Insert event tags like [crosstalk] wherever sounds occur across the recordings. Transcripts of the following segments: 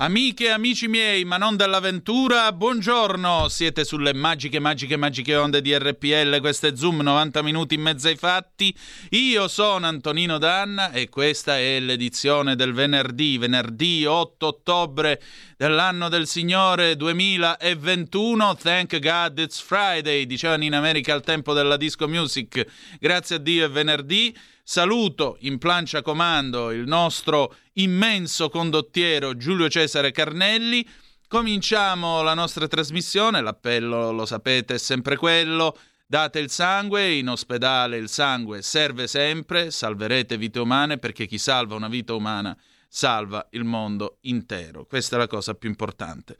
Amiche e amici miei, ma non dell'avventura, buongiorno! Siete sulle magiche, magiche, magiche onde di RPL, questo è Zoom, 90 minuti in mezzo ai fatti. Io sono Antonino Danna e questa è l'edizione del venerdì, venerdì 8 ottobre dell'anno del Signore 2021. Thank God it's Friday, dicevano in America al tempo della disco music. Grazie a Dio è venerdì. Saluto in plancia comando il nostro immenso condottiero Giulio Cesare Carnelli. Cominciamo la nostra trasmissione, l'appello lo sapete è sempre quello, date il sangue, in ospedale il sangue serve sempre, salverete vite umane perché chi salva una vita umana salva il mondo intero. Questa è la cosa più importante.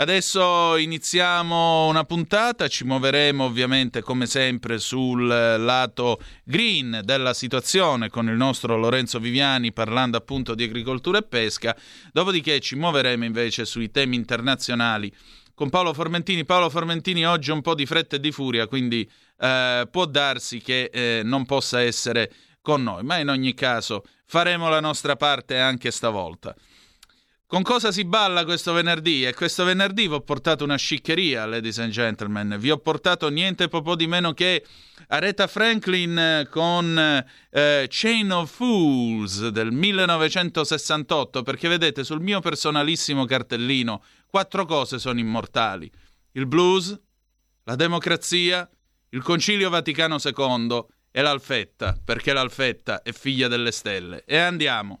Adesso iniziamo una puntata, ci muoveremo ovviamente come sempre sul lato green della situazione con il nostro Lorenzo Viviani parlando appunto di agricoltura e pesca, dopodiché ci muoveremo invece sui temi internazionali con Paolo Formentini. Paolo Formentini oggi è un po' di fretta e di furia, quindi eh, può darsi che eh, non possa essere con noi, ma in ogni caso faremo la nostra parte anche stavolta. Con cosa si balla questo venerdì? E questo venerdì vi ho portato una sciccheria, ladies and gentlemen. Vi ho portato niente po' di meno che Aretha Franklin con eh, Chain of Fools del 1968, perché vedete sul mio personalissimo cartellino quattro cose sono immortali. Il blues, la democrazia, il Concilio Vaticano II e l'Alfetta, perché l'Alfetta è figlia delle stelle. E andiamo.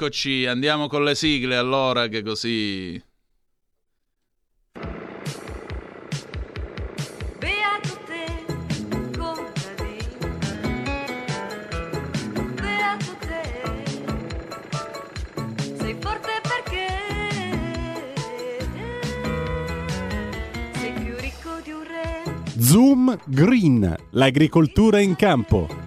E rieccoci, andiamo con le sigle allora che così... Beato te, contadino. Beato te, sei forte perché sei più ricco di un re. Zoom Green, l'agricoltura in campo.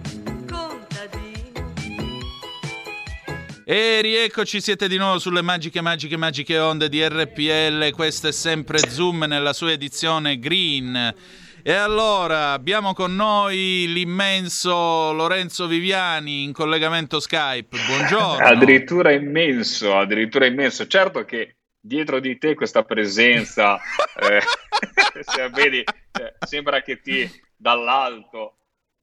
E rieccoci, siete di nuovo sulle magiche, magiche, magiche onde di RPL. Questo è sempre Zoom nella sua edizione green. E allora abbiamo con noi l'immenso Lorenzo Viviani in collegamento Skype. Buongiorno. Addirittura immenso, addirittura immenso. Certo che dietro di te questa presenza, [laughs] eh, [laughs] se vedi, cioè, sembra che ti dall'alto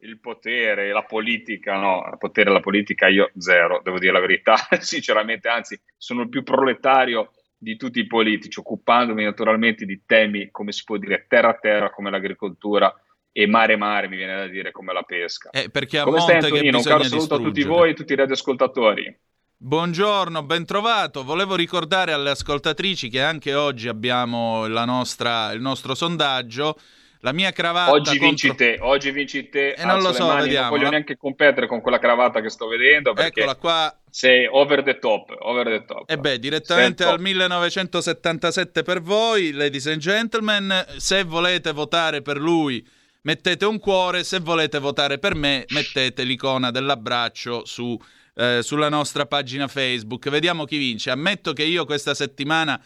il potere, la politica, no, il potere e la politica io zero, devo dire la verità, [laughs] sinceramente, anzi sono il più proletario di tutti i politici, occupandomi naturalmente di temi, come si può dire, terra-terra, come l'agricoltura e mare-mare, mi viene da dire, come la pesca. Eh, perché a come monte stai Antonino? Un caro saluto a tutti voi e tutti i radioascoltatori. Buongiorno, ben trovato. Volevo ricordare alle ascoltatrici che anche oggi abbiamo la nostra- il nostro sondaggio. La mia cravatta Oggi contro- vinci te, oggi vinci te, Eh, non lo so, mani, vediamo, non voglio no? neanche competere con quella cravatta che sto vedendo perché Eccola qua. sei over the top, over the top. E beh, direttamente al top. 1977 per voi, ladies and gentlemen. Se volete votare per lui, mettete un cuore. Se volete votare per me, mettete l'icona dell'abbraccio su, eh, sulla nostra pagina Facebook. Vediamo chi vince. Ammetto che io questa settimana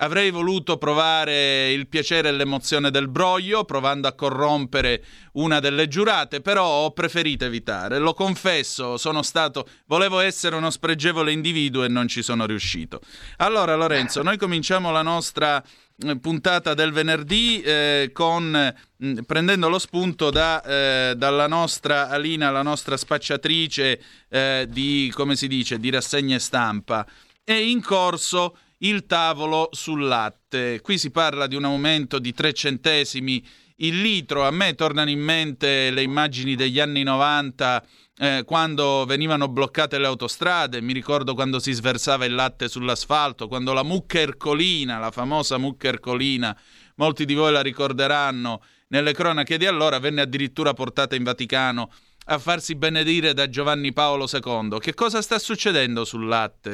avrei voluto provare il piacere e l'emozione del broglio, provando a corrompere una delle giurate, però ho preferito evitare. Lo confesso, sono stato. Volevo essere uno spregevole individuo e non ci sono riuscito. Allora, Lorenzo, noi cominciamo la nostra eh, puntata del venerdì eh, con mh, prendendo lo spunto da, eh, dalla nostra Alina, la nostra spacciatrice eh, di come si dice di rassegne stampa. È in corso il tavolo sul latte. Qui si parla di un aumento di 3 centesimi il litro. A me tornano in mente le immagini degli anni 90 eh, quando venivano bloccate le autostrade. Mi ricordo quando si sversava il latte sull'asfalto, quando la mucca ercolina, la famosa mucca ercolina, molti di voi la ricorderanno, nelle cronache di allora venne addirittura portata in Vaticano a farsi benedire da Giovanni Paolo II. Che cosa sta succedendo sul latte,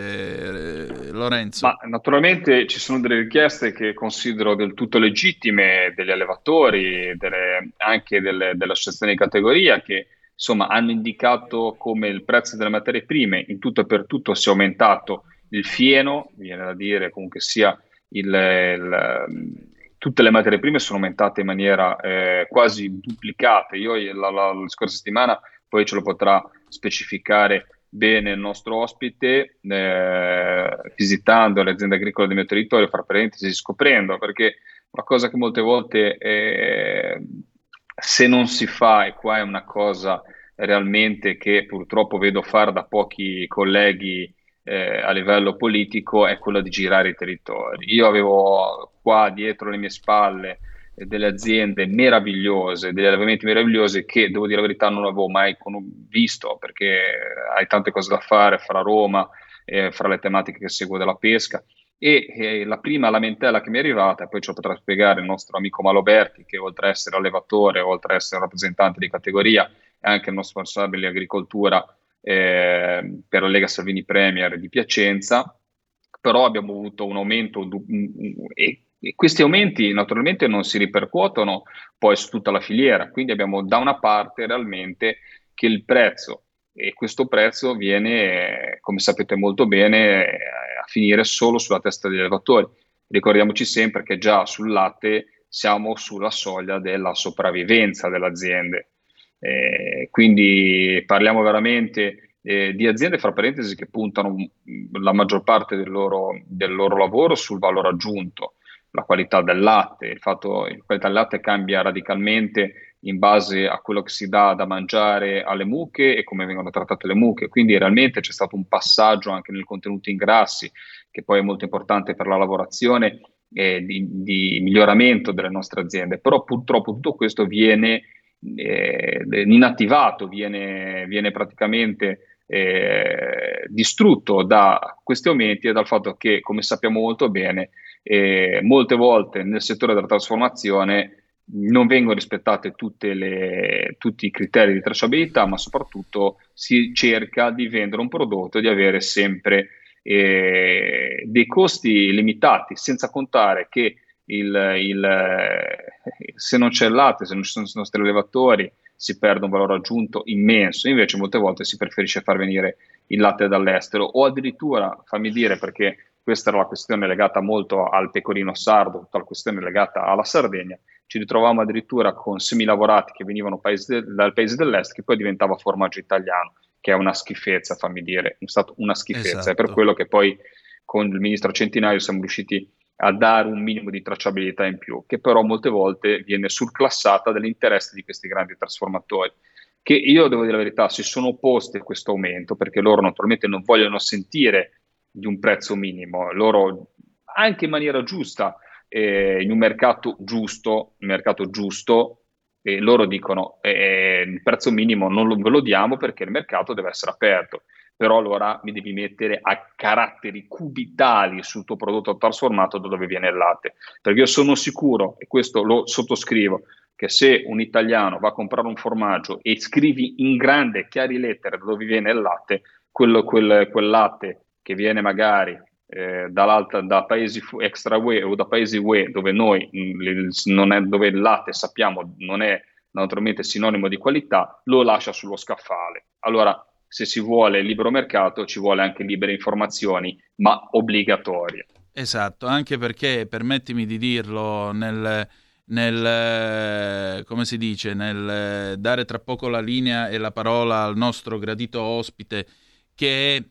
eh, Lorenzo? Ma naturalmente ci sono delle richieste che considero del tutto legittime degli allevatori, delle- anche delle, delle associazioni di categoria che insomma hanno indicato come il prezzo delle materie prime in tutto e per tutto sia aumentato. Il fieno, viene da dire comunque sia il, il- tutte le materie prime sono aumentate in maniera eh, quasi duplicata. Io la, la- la scorsa settimana, poi ce lo potrà specificare bene il nostro ospite, eh, visitando le aziende agricole del mio territorio, fra parentesi, scoprendo, perché una cosa che molte volte eh, se non si fa, e qua è una cosa realmente che purtroppo vedo fare da pochi colleghi eh, a livello politico, è quella di girare i territori. Io avevo qua dietro le mie spalle eh, delle aziende meravigliose, degli allevamenti meravigliosi che, devo dire la verità, non avevo mai visto perché hai tante cose da fare fra Roma, eh, fra le tematiche che seguo della pesca. E eh, la prima lamentela che mi è arrivata, poi ce lo potrà spiegare il nostro amico Maloberti, che oltre ad essere allevatore, oltre ad essere rappresentante di categoria, è anche il nostro responsabile di agricoltura eh, per la Lega Salvini Premier di Piacenza. Però abbiamo avuto un aumento un- e, e questi aumenti naturalmente non si ripercuotono poi su tutta la filiera, quindi abbiamo da una parte realmente che il prezzo e questo prezzo viene, come sapete molto bene, eh, a finire solo sulla testa degli allevatori. Ricordiamoci sempre che già sul latte siamo sulla soglia della sopravvivenza delle aziende. Eh, quindi parliamo veramente eh, di aziende, fra parentesi, che puntano mh, la maggior parte del loro, del loro lavoro sul valore aggiunto, la qualità del latte, il fatto che la qualità del latte cambia radicalmente in base a quello che si dà da mangiare alle mucche e come vengono trattate le mucche. Quindi realmente c'è stato un passaggio anche nel contenuto in grassi, che poi è molto importante per la lavorazione eh, di, di miglioramento delle nostre aziende. Però purtroppo tutto questo viene eh, inattivato, viene, viene praticamente eh, distrutto da questi aumenti e dal fatto che, come sappiamo molto bene, eh, molte volte nel settore della trasformazione non vengono le, tutti i criteri di tracciabilità, ma soprattutto si cerca di vendere un prodotto e di avere sempre eh, dei costi limitati, senza contare che il, il, se non c'è il latte, se non ci sono i nostri allevatori, si perde un valore aggiunto immenso, invece molte volte si preferisce far venire il latte dall'estero. O addirittura, fammi dire perché questa era la questione legata molto al pecorino sardo, tutta la questione legata alla Sardegna, ci ritrovavamo addirittura con semilavorati che venivano paese de- dal paese dell'est che poi diventava formaggio italiano, che è una schifezza, fammi dire, è stata una schifezza, Esatto. è per quello che poi con il ministro Centinaio siamo riusciti a dare un minimo di tracciabilità in più, che però molte volte viene surclassata dall'interesse di questi grandi trasformatori, che io devo dire la verità, si sono opposti a questo aumento perché loro naturalmente non vogliono sentire di un prezzo minimo, loro anche in maniera giusta, eh, in un mercato giusto, un mercato giusto, eh, loro dicono eh, il prezzo minimo non lo, ve lo diamo perché il mercato deve essere aperto però allora mi devi mettere a caratteri cubitali sul tuo prodotto trasformato da dove viene il latte. Perché io sono sicuro, e questo lo sottoscrivo, che se un italiano va a comprare un formaggio e scrivi in grande, chiari lettere da dove viene il latte, quello, quel, quel latte che viene magari eh, da paesi extra UE o da paesi UE dove noi mh, è, dove il latte sappiamo non è naturalmente sinonimo di qualità, lo lascia sullo scaffale. Allora se si vuole libero mercato ci vuole anche libere informazioni, ma obbligatorie. Esatto, anche perché, permettimi di dirlo, nel, nel, come si dice, nel dare tra poco la linea e la parola al nostro gradito ospite che è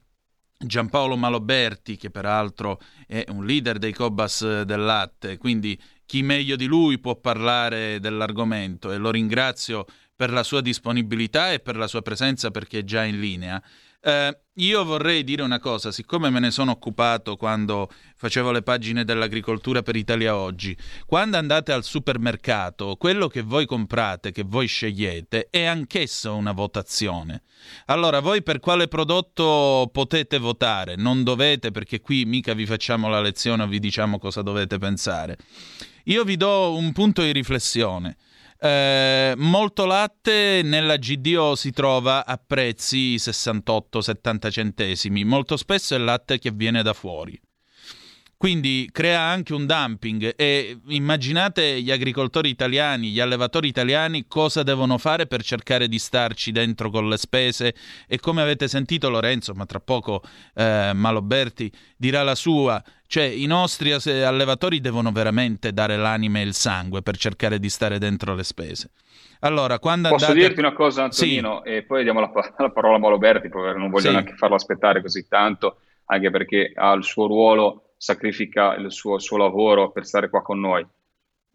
Giampaolo Maloberti, che peraltro è un leader dei Cobas del latte, quindi chi meglio di lui può parlare dell'argomento e lo ringrazio per la sua disponibilità e per la sua presenza perché è già in linea. Eh, io vorrei dire una cosa, siccome me ne sono occupato quando facevo le pagine dell'agricoltura per Italia Oggi, quando andate al supermercato, quello che voi comprate, che voi scegliete, è anch'esso una votazione. Allora, voi per quale prodotto potete votare? Non dovete, perché qui mica vi facciamo la lezione o vi diciamo cosa dovete pensare. Io vi do un punto di riflessione. Eh, molto latte nella GDO si trova a prezzi 68-70 centesimi, molto spesso è latte che viene da fuori. Quindi crea anche un dumping e immaginate gli agricoltori italiani, gli allevatori italiani cosa devono fare per cercare di starci dentro con le spese e come avete sentito Lorenzo, ma tra poco eh, Maloberti dirà la sua, cioè i nostri allevatori devono veramente dare l'anima e il sangue per cercare di stare dentro le spese. Allora, quando Posso andate... dirti una cosa Antonino sì. e poi diamo la, la parola a Maloberti, non voglio sì. neanche farlo aspettare così tanto, anche perché ha il suo ruolo sacrifica il suo, il suo, lavoro per stare qua con noi.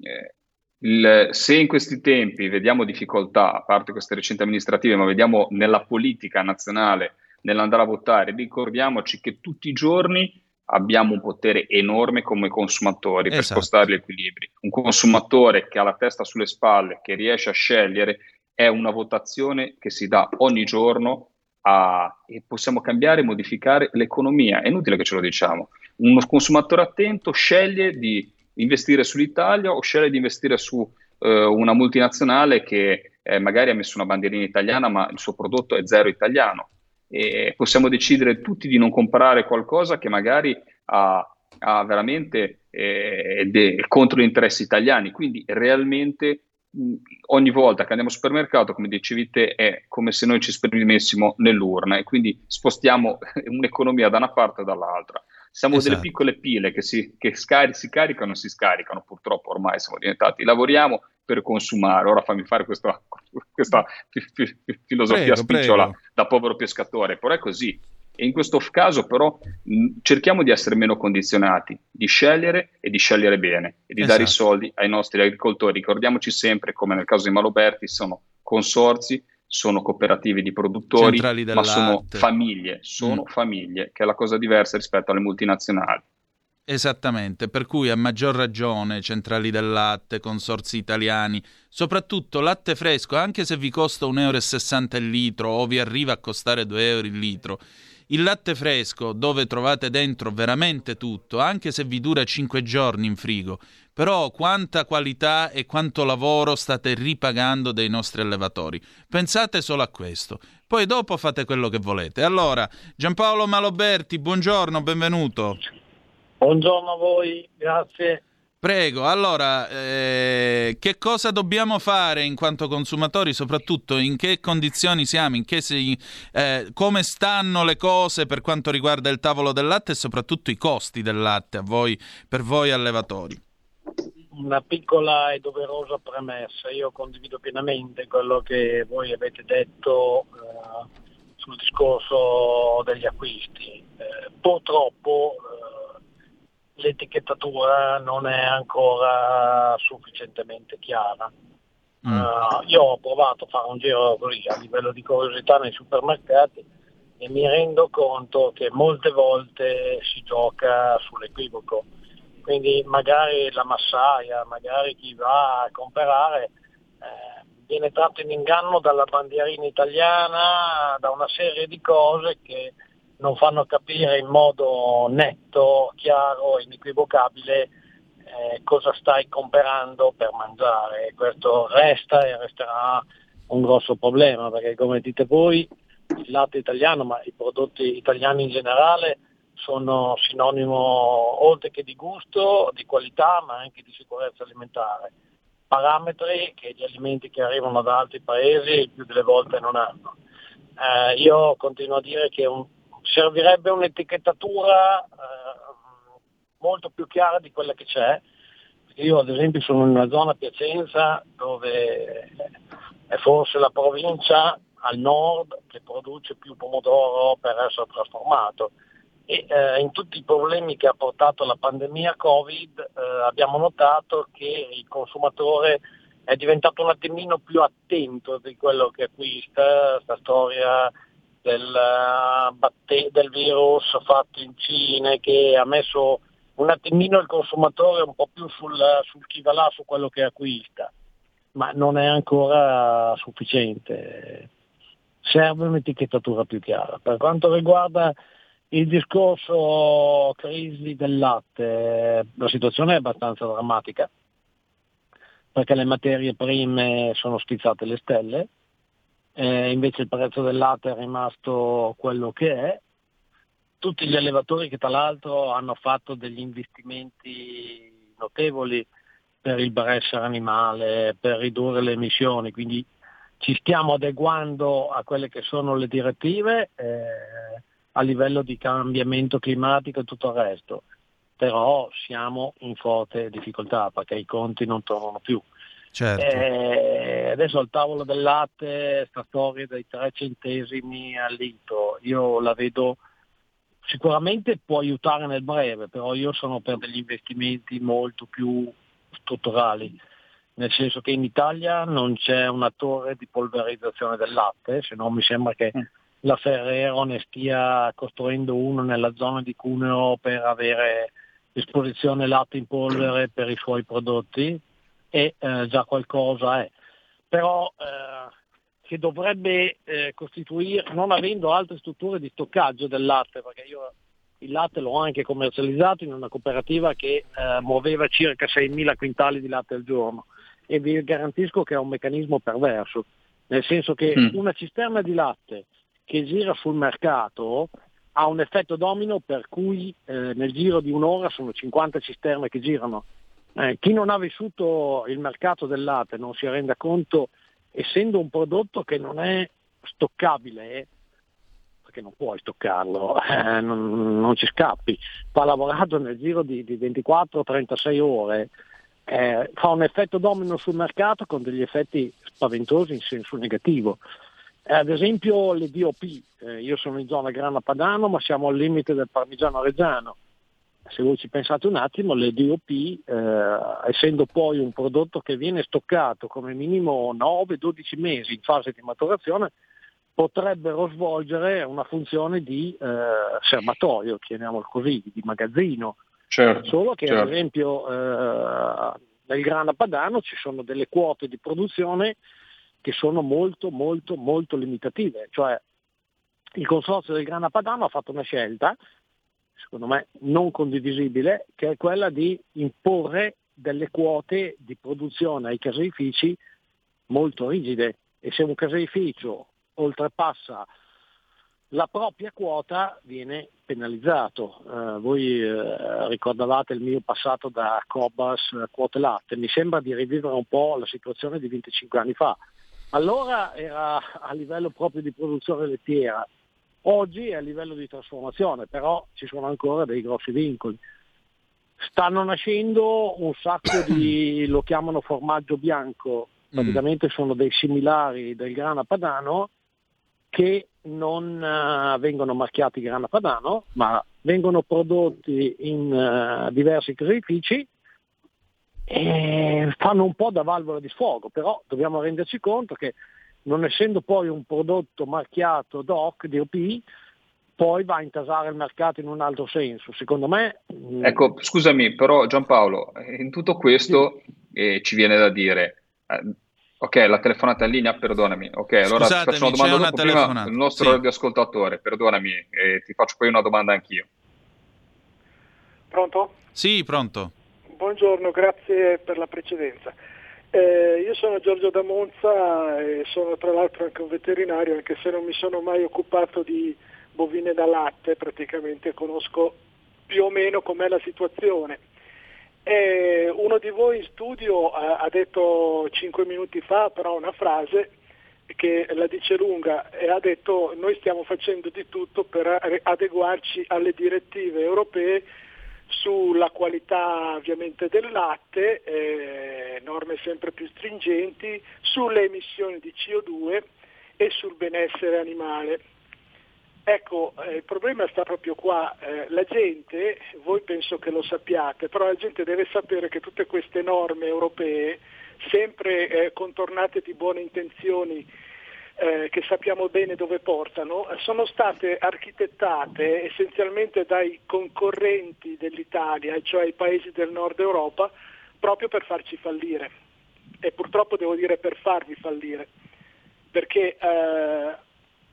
Eh, il, se in questi tempi vediamo difficoltà, a parte queste recenti amministrative, ma vediamo nella politica nazionale, nell'andare a votare, ricordiamoci che tutti i giorni abbiamo un potere enorme come consumatori per Esatto. spostare gli equilibri. Un consumatore che ha la testa sulle spalle, che riesce a scegliere, è una votazione che si dà ogni giorno a, e possiamo cambiare e modificare l'economia. È inutile che ce lo diciamo. Uno consumatore attento sceglie di investire sull'Italia o sceglie di investire su eh, una multinazionale che eh, magari ha messo una bandierina italiana ma il suo prodotto è zero italiano. E possiamo decidere tutti di non comprare qualcosa che magari ha, ha veramente eh, de- contro gli interessi italiani. Quindi realmente ogni volta che andiamo al supermercato, come dicevi te, è come se noi ci esprimessimo nell'urna e quindi spostiamo [laughs] un'economia da una parte e dall'altra. Siamo Esatto. delle piccole pile che, si, che scari- si caricano e si scaricano, purtroppo ormai siamo diventati. Lavoriamo per consumare. Ora fammi fare questa, [laughs] questa fi- fi- filosofia Prego, spicciola prego. da povero pescatore, però è così. E in questo caso però mh, cerchiamo di essere meno condizionati, di scegliere e di scegliere bene e di dare i Esatto. soldi ai nostri agricoltori. Ricordiamoci sempre, come nel caso di Maloberti, sono consorzi, sono cooperative di produttori, ma sono latte. famiglie, sono Mm. famiglie, che è la cosa diversa rispetto alle multinazionali. Esattamente, per cui a maggior ragione centrali del latte, consorzi italiani, soprattutto latte fresco, anche se vi costa 1,60 euro il litro o vi arriva a costare 2 euro il litro, il latte fresco dove trovate dentro veramente tutto, anche se vi dura 5 giorni in frigo, però quanta qualità e quanto lavoro state ripagando dei nostri allevatori. Pensate solo a questo. Poi dopo fate quello che volete. Allora, Giampaolo Maloberti, buongiorno, benvenuto. Buongiorno a voi, grazie. Prego, allora, eh, che cosa dobbiamo fare in quanto consumatori, soprattutto in che condizioni siamo, in che si, eh, come stanno le cose per quanto riguarda il tavolo del latte e soprattutto i costi del latte voi, per voi allevatori? Una piccola e doverosa premessa, io condivido pienamente quello che voi avete detto eh, sul discorso degli acquisti. Eh, purtroppo eh, l'etichettatura non è ancora sufficientemente chiara. Mm. Uh, io ho provato a fare un giro così a livello di curiosità nei supermercati e mi rendo conto che molte volte si gioca sull'equivoco. Quindi magari la massaia, magari chi va a comprare eh, viene tratto in inganno dalla bandierina italiana, da una serie di cose che non fanno capire in modo netto, chiaro, inequivocabile eh, cosa stai comprando per mangiare. Questo resta e resterà un grosso problema perché come dite voi il latte italiano, ma i prodotti italiani in generale sono sinonimo oltre che di gusto, di qualità, ma anche di sicurezza alimentare. Parametri che gli alimenti che arrivano da altri paesi più delle volte non hanno. Eh, io continuo a dire che un, servirebbe un'etichettatura eh, molto più chiara di quella che c'è. Io ad esempio sono in una zona Piacenza dove è forse la provincia al nord che produce più pomodoro per essere trasformato e eh, in tutti i problemi che ha portato la pandemia Covid eh, abbiamo notato che il consumatore è diventato un attimino più attento di quello che acquista, questa storia del, eh, del virus fatto in Cina che ha messo un attimino il consumatore un po' più sul, sul chi va là su quello che acquista, ma non è ancora sufficiente. Serve un'etichettatura più chiara. Per quanto riguarda il discorso crisi del latte, la situazione è abbastanza drammatica perché le materie prime sono schizzate le stelle, eh, invece il prezzo del latte è rimasto quello che è. Tutti gli allevatori che tra l'altro hanno fatto degli investimenti notevoli per il benessere animale, per ridurre le emissioni, quindi ci stiamo adeguando a quelle che sono le direttive eh, a livello di cambiamento climatico e tutto il resto, però siamo in forte difficoltà perché i conti non tornano più. Certo. Eh, adesso al tavolo del latte, sta storia dei 3 centesimi al litro, io la vedo sicuramente può aiutare nel breve, però io sono per degli investimenti molto più strutturali, nel senso che in Italia non c'è una torre di polverizzazione del latte, se no mi sembra che Mm. la Ferrero ne stia costruendo uno nella zona di Cuneo per avere esposizione latte in polvere per i suoi prodotti e eh, già qualcosa è. Però eh, che dovrebbe eh, costituire, non avendo altre strutture di stoccaggio del latte, perché io il latte l'ho anche commercializzato in una cooperativa che eh, muoveva circa 6.000 quintali di latte al giorno e vi garantisco che è un meccanismo perverso, nel senso che Mm. una cisterna di latte che gira sul mercato ha un effetto domino per cui eh, nel giro di un'ora sono 50 cisterne che girano. Eh, chi non ha vissuto il mercato del latte non si rende conto, essendo un prodotto che non è stoccabile, perché non puoi stoccarlo, [laughs] eh, non, non ci scappi, va lavorato nel giro di, di 24-36 ore, eh, fa un effetto domino sul mercato con degli effetti spaventosi in senso negativo. Eh, ad esempio le DOP, eh, io sono in zona Grana Padano ma siamo al limite del parmigiano reggiano. Se voi ci pensate un attimo, le DOP, eh, essendo poi un prodotto che viene stoccato come minimo 9-12 mesi in fase di maturazione, potrebbero svolgere una funzione di eh, serbatoio, chiamiamolo così, di magazzino. Certo, Solo che certo. ad esempio eh, nel grana padano ci sono delle quote di produzione che sono molto molto molto limitative, cioè il consorzio del grana padano ha fatto una scelta, secondo me non condivisibile, che è quella di imporre delle quote di produzione ai caseifici molto rigide e se un caseificio oltrepassa la propria quota viene penalizzato. Eh, voi eh, ricordavate il mio passato da Cobas eh, quote latte, mi sembra di rivivere un po' la situazione di 25 anni fa. Allora era a livello proprio di produzione lettiera, oggi è a livello di trasformazione, però ci sono ancora dei grossi vincoli. Stanno nascendo un sacco di, [coughs] lo chiamano formaggio bianco, praticamente sono dei similari del grana padano che non eh, vengono marchiati grana padano, ma vengono prodotti in eh, diversi caseifici e fanno un po' da valvola di sfogo, però dobbiamo renderci conto che non essendo poi un prodotto marchiato DOC, DOP, poi va a intasare il mercato in un altro senso. Secondo me... mh, Ecco, scusami, però Giampaolo, in tutto questo eh, ci viene da dire, eh, ok, la telefonata in linea, perdonami, ok, allora ti faccio una domanda una prima il nostro sì. radioascoltatore, perdonami, eh, ti faccio poi una domanda anch'io. Pronto? Sì, pronto. Buongiorno, grazie per la precedenza. Eh, io sono Giorgio da Monza e sono tra l'altro anche un veterinario, anche se non mi sono mai occupato di bovine da latte, praticamente conosco più o meno com'è la situazione. Eh, uno di voi in studio ha, ha detto cinque minuti fa però una frase che la dice lunga e ha detto noi stiamo facendo di tutto per adeguarci alle direttive europee sulla qualità ovviamente del latte, eh, norme sempre più stringenti, sulle emissioni di CO2 e sul benessere animale. Ecco, eh, il problema sta proprio qua. Eh, la gente, voi penso che lo sappiate, però la gente deve sapere che tutte queste norme europee, sempre eh, contornate di buone intenzioni, eh, che sappiamo bene dove portano, eh, sono state architettate essenzialmente dai concorrenti dell'Italia, cioè i paesi del nord Europa, proprio per farci fallire. E purtroppo devo dire per farvi fallire. Perché eh,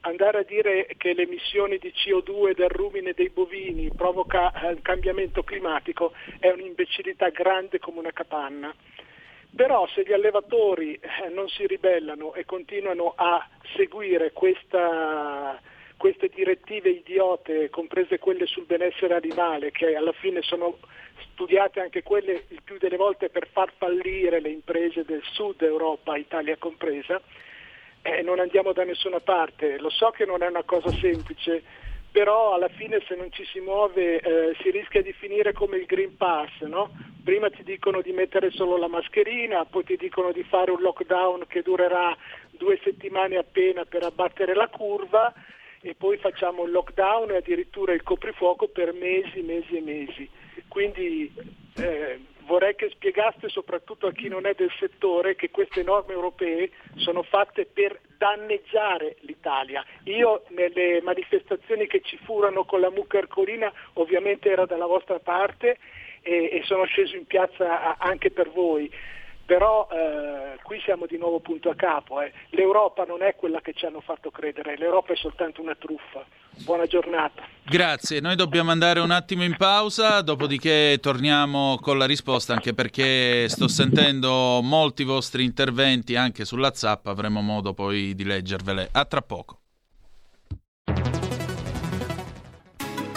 andare a dire che le emissioni di CO2 del rumine dei bovini provoca eh, il cambiamento climatico è un'imbecillità grande come una capanna. Però se gli allevatori eh, non si ribellano e continuano a seguire questa, queste direttive idiote, comprese quelle sul benessere animale, che alla fine sono studiate anche quelle il più delle volte per far fallire le imprese del sud Europa, Italia compresa, eh, non andiamo da nessuna parte. Lo so che non è una cosa semplice, però alla fine se non ci si muove eh, si rischia di finire come il Green Pass, no? Prima ti dicono di mettere solo la mascherina, poi ti dicono di fare un lockdown che durerà due settimane appena per abbattere la curva e poi facciamo il lockdown e addirittura il coprifuoco per mesi, mesi e mesi. Quindi eh, vorrei che spiegaste soprattutto a chi non è del settore che queste norme europee sono fatte per danneggiare l'Italia. Io nelle manifestazioni che ci furono con la mucca ercolina ovviamente ero dalla vostra parte e, sono sceso in piazza anche per voi. Però eh, qui siamo di nuovo punto a capo. eh. L'Europa non è quella che ci hanno fatto credere, l'Europa è soltanto una truffa. Buona giornata. Grazie, noi dobbiamo andare un attimo in pausa, dopodiché torniamo con la risposta anche perché sto sentendo molti vostri interventi anche sulla Zap, avremo modo poi di leggervele. A tra poco.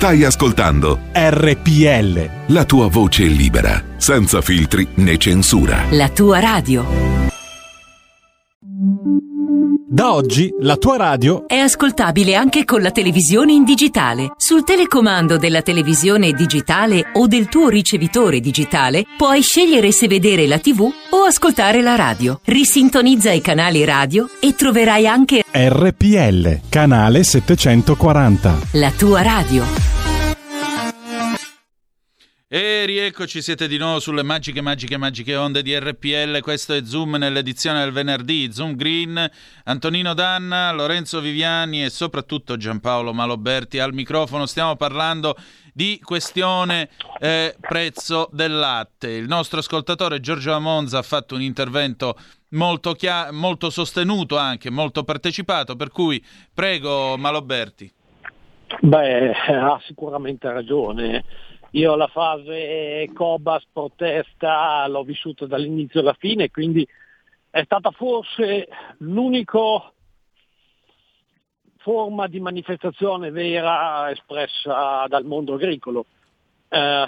Stai ascoltando RPL. la tua voce libera, senza filtri né censura. La tua radio Da oggi la tua radio è ascoltabile anche con la televisione in digitale. Sul telecomando della televisione digitale o del tuo ricevitore digitale puoi scegliere se vedere la TV o o ascoltare la radio. Risintonizza i canali radio e troverai anche RPL, canale 740. la tua radio. E rieccoci, siete di nuovo sulle magiche, magiche, magiche onde di RPL. Questo è Zoom nell'edizione del venerdì. Zoom Green, Antonino Danna, Lorenzo Viviani e soprattutto Giampaolo Maloberti al microfono. Stiamo parlando di questione eh, prezzo del latte. Il nostro ascoltatore Giorgio Amonza ha fatto un intervento molto, chia- molto sostenuto anche, molto partecipato, per cui prego Maloberti. Beh, ha sicuramente ragione. Io la fase Cobas protesta l'ho vissuta dall'inizio alla fine, quindi è stata forse l'unico forma di manifestazione vera espressa dal mondo agricolo. Eh,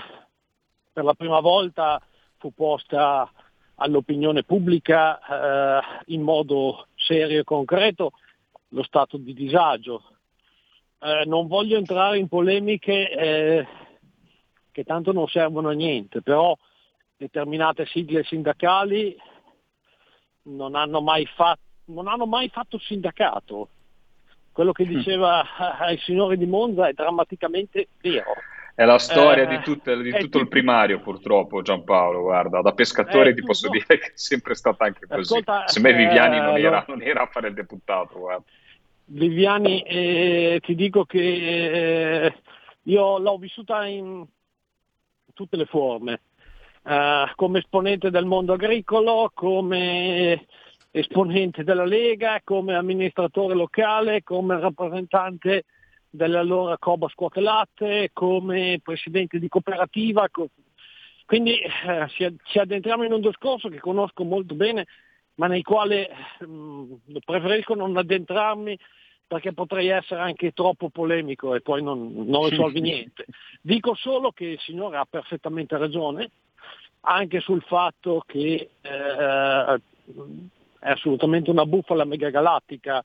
per la prima volta fu posta all'opinione pubblica eh, in modo serio e concreto lo stato di disagio. Eh, non voglio entrare in polemiche eh, che tanto non servono a niente, però determinate sigle sindacali non hanno mai, fa- non hanno mai fatto sindacato. Quello che diceva eh, [laughs] il signore di Monza è drammaticamente vero. È la storia Eh, di, tutte- di tutto il primario, purtroppo, Giampaolo. Guarda, da pescatore È ti posso tutto- dire che è sempre stata anche così. Ascolta, Se me Viviani non eh, era, lo- non era a fare il deputato, guarda. Viviani, eh, ti dico che eh, io l'ho vissuta in tutte le forme, eh, come esponente del mondo agricolo, come esponente della Lega, come amministratore locale, come rappresentante dell'allora Coba Scuote Latte, come presidente di cooperativa. co- Quindi eh, ci, addentriamo in un discorso che conosco molto bene, ma nel quale mh, preferisco non addentrarmi perché potrei essere anche troppo polemico e poi non, non risolvi niente. Dico solo che il signore ha perfettamente ragione, anche sul fatto che eh, è assolutamente una bufala megagalattica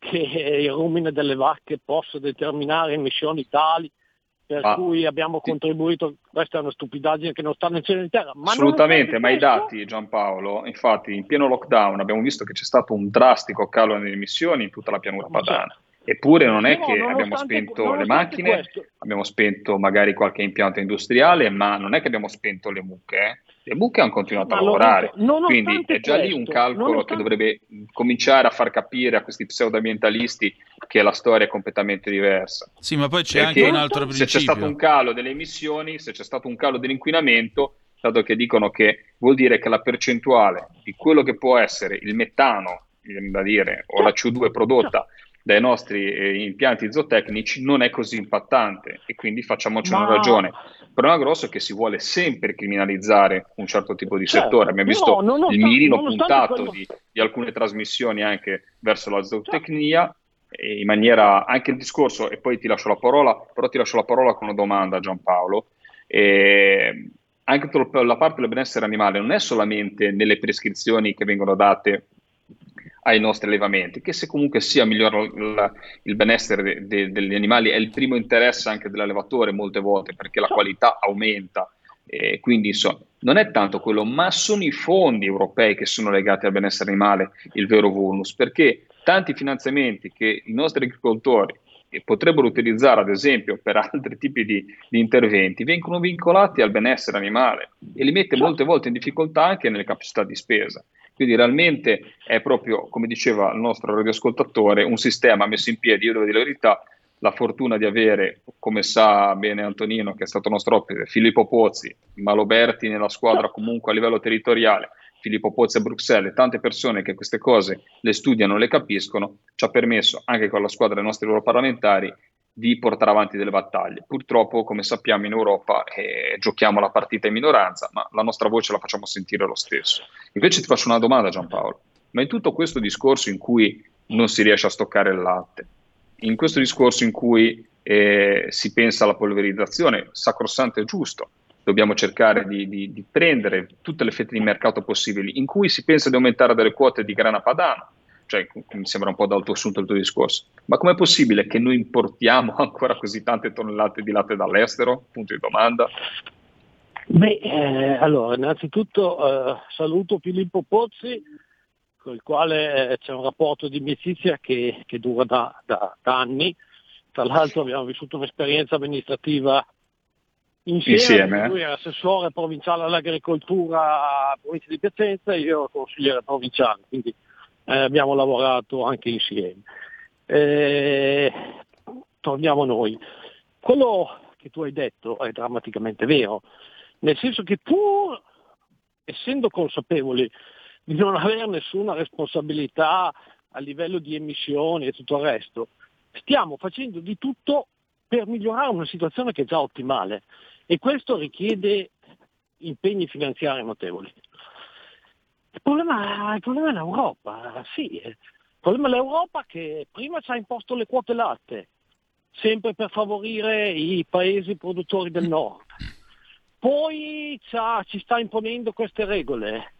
che il rumine delle vacche possa determinare emissioni tali per Ah, cui abbiamo sì. contribuito, questa è una stupidaggine che non sta nel cielo in terra. Ma Assolutamente, ma i dati, Giampaolo, infatti in pieno lockdown abbiamo visto che c'è stato un drastico calo nelle emissioni in tutta la pianura Ma padana. Eppure non è Però che abbiamo spento le macchine, questo- abbiamo spento magari qualche impianto industriale, ma non è che abbiamo spento le mucche. Le mucche hanno continuato a lavorare, quindi è già lì un questo, calcolo che nonostante- dovrebbe cominciare a far capire a questi pseudoambientalisti che la storia è completamente diversa. Sì, ma poi c'è Perché anche un altro se c'è principio. stato un calo delle emissioni, se c'è stato un calo dell'inquinamento, dato che dicono che vuol dire che la percentuale di quello che può essere il metano, da dire, o la CO2 prodotta dai nostri eh, impianti zootecnici non è così impattante e quindi facciamoci una Ma- ragione. Il problema grosso è che si vuole sempre criminalizzare un certo tipo di Certo, settore. Abbiamo visto nonostante- il mirino puntato quello- di, di alcune trasmissioni anche verso la zootecnia e in maniera anche il discorso, e poi ti lascio la parola, però ti lascio la parola con una domanda Giampaolo. E anche la parte del benessere animale non è solamente nelle prescrizioni che vengono date ai nostri allevamenti, che se comunque sia migliora il, il benessere de- de- degli animali è il primo interesse anche dell'allevatore molte volte perché la qualità aumenta. E quindi insomma, non è tanto quello, ma sono i fondi europei che sono legati al benessere animale il vero vulnus, perché tanti finanziamenti che i nostri agricoltori eh, potrebbero utilizzare ad esempio per altri tipi di, di interventi vengono vincolati al benessere animale e li mette molte volte in difficoltà anche nelle capacità di spesa. Quindi realmente è proprio, come diceva il nostro radioascoltatore, un sistema messo in piedi, io devo dire la verità, la fortuna di avere, come sa bene Antonino, che è stato nostro ospite, Filippo Pozzi, Maloberti nella squadra comunque a livello territoriale, Filippo Pozzi a Bruxelles, tante persone che queste cose le studiano, le capiscono, ci ha permesso anche con la squadra dei nostri europarlamentari di portare avanti delle battaglie. Purtroppo, come sappiamo, in Europa eh, giochiamo la partita in minoranza, ma la nostra voce la facciamo sentire lo stesso. Invece ti faccio una domanda, Giampaolo. Ma in tutto questo discorso in cui non si riesce a stoccare il latte, in questo discorso in cui eh, si pensa alla polverizzazione, sacrosanto e giusto, dobbiamo cercare di, di, di, prendere tutte le fette di mercato possibili, in cui si pensa di aumentare delle quote di grana padano, cioè mi sembra un po' d'alto assunto il tuo discorso, ma com'è possibile che noi importiamo [laughs] ancora così tante tonnellate di latte dall'estero? Punto di domanda. Beh, eh, allora, innanzitutto eh, saluto Filippo Pozzi, con il quale eh, c'è un rapporto di amicizia che, che dura da, da- da anni. Tra l'altro abbiamo vissuto un'esperienza amministrativa insieme, Insieme, eh? lui era assessore provinciale all'agricoltura a provincia di Piacenza e io ero consigliere provinciale, quindi eh, abbiamo lavorato anche insieme. Eh, torniamo a noi. Quello che tu hai detto è drammaticamente vero, nel senso che pur essendo consapevoli di non avere nessuna responsabilità a livello di emissioni e tutto il resto, stiamo facendo di tutto per migliorare una situazione che è già ottimale e questo richiede impegni finanziari notevoli. Il problema, il problema è l'Europa, sì, il problema è l'Europa che prima ci ha imposto le quote latte, sempre per favorire i paesi produttori del nord. Poi ci sta imponendo queste regole.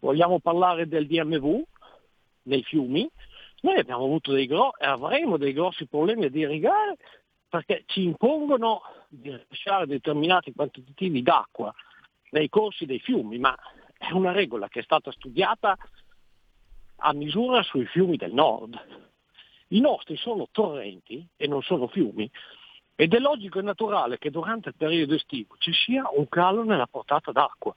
Vogliamo parlare del DMV nei fiumi? Noi abbiamo avuto dei gro- e avremo dei grossi problemi ad irrigare perché ci impongono di lasciare determinati quantitativi d'acqua nei corsi dei fiumi, ma è una regola che è stata studiata a misura sui fiumi del nord. I nostri sono torrenti e non sono fiumi ed è logico e naturale che durante il periodo estivo ci sia un calo nella portata d'acqua.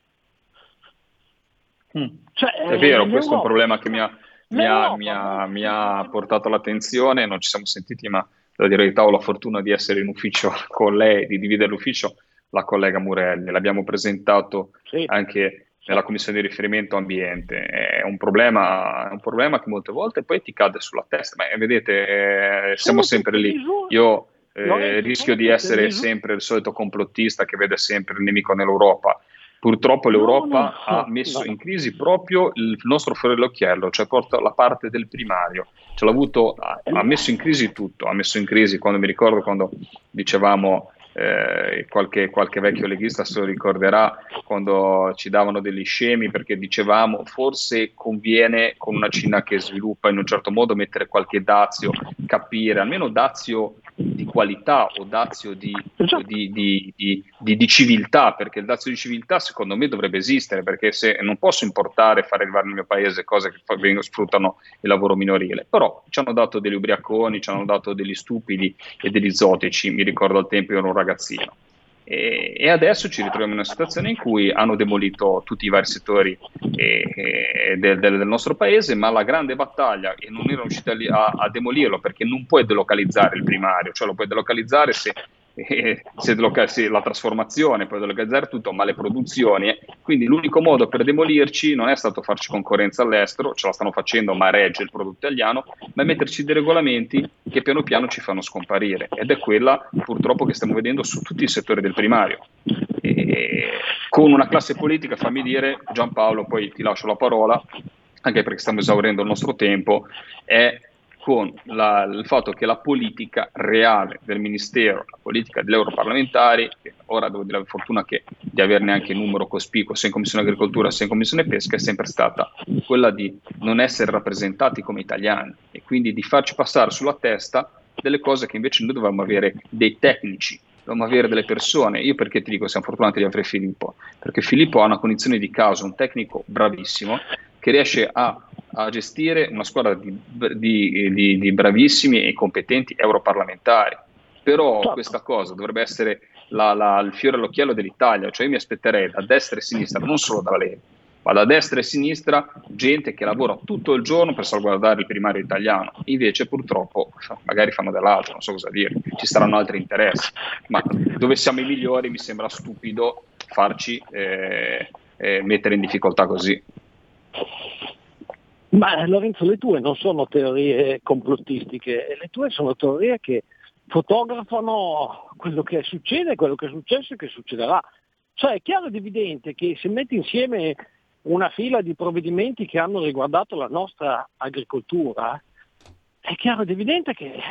Cioè, È vero, eh, questo è un l'Europa- problema che mi ha, mi ha- l'Europa- mi ha- mi ha portato all'attenzione, non ci siamo sentiti, ma devo dire la verità, ho la fortuna di essere in ufficio [laughs] con lei, di dividere l'ufficio, la collega Murelli. L'abbiamo presentato Sì. anche nella commissione di riferimento ambiente. È un problema, è un problema che molte volte poi ti cade sulla testa. Ma eh, vedete, eh, siamo sempre lì. Io eh, rischio di essere sempre il solito complottista che vede sempre il nemico nell'Europa. Purtroppo l'Europa no, ha no, messo no. in crisi proprio il nostro fiore all'occhiello, cioè la parte del primario. Ce l'ha avuto, ha, ha messo in crisi tutto, ha messo in crisi quando mi ricordo quando dicevamo eh, qualche, qualche vecchio leghista se lo ricorderà quando ci davano degli scemi perché dicevamo forse conviene con una Cina che sviluppa in un certo modo mettere qualche dazio, capire almeno dazio di qualità o dazio di, Esatto. di- di- di- civiltà, perché il dazio di civiltà secondo me dovrebbe esistere, perché se non posso importare e fare arrivare nel mio paese cose che vengono- sfruttano il lavoro minorile, però ci hanno dato degli ubriaconi, ci hanno dato degli stupidi e degli esotici, mi ricordo al tempo io ero un ragazzino. E, e adesso ci ritroviamo in una situazione in cui hanno demolito tutti i vari settori eh, eh, del, del- nostro paese, ma la grande battaglia, e non erano riusciti a- a demolirlo perché non puoi delocalizzare il primario, cioè lo puoi delocalizzare se, [laughs] se se la trasformazione, puoi delocalizzare tutto, ma le produzioni. eh. Quindi l'unico modo per demolirci non è stato farci concorrenza all'estero, ce la stanno facendo, ma regge il prodotto italiano, ma è metterci dei regolamenti che piano piano ci fanno scomparire. Ed è quella purtroppo che stiamo vedendo su tutti i settori del primario. E con una classe politica, fammi dire, Giampaolo, poi ti lascio la parola, anche perché stiamo esaurendo il nostro tempo, è con la- il fatto che la politica reale del Ministero, la politica degli europarlamentari, ora devo dire la fortuna che, di averne anche numero cospicuo sia in Commissione Agricoltura sia in Commissione Pesca, è sempre stata quella di non essere rappresentati come italiani e quindi di farci passare sulla testa delle cose che invece noi dovevamo avere dei tecnici, dovevamo avere delle persone. Io perché ti dico siamo fortunati di avere Filippo? Perché Filippo ha una condizione di caso, un tecnico bravissimo che riesce a, a gestire una squadra di, di- di- di bravissimi e competenti europarlamentari. Però Certo. questa cosa dovrebbe essere la- la- il fiore all'occhiello dell'Italia, cioè io mi aspetterei da destra e sinistra, non solo dalla Lega, ma da destra e sinistra gente che lavora tutto il giorno per salvaguardare il primario italiano. Invece purtroppo magari fanno dell'altro, non so cosa dire, ci saranno altri interessi, ma dove siamo i migliori mi sembra stupido farci eh, eh, mettere in difficoltà così. Ma Lorenzo, le tue non sono teorie complottistiche, le tue sono teorie che fotografano quello che succede, quello che è successo e che succederà. Cioè è chiaro ed evidente che se metti insieme una fila di provvedimenti che hanno riguardato la nostra agricoltura, è chiaro ed evidente che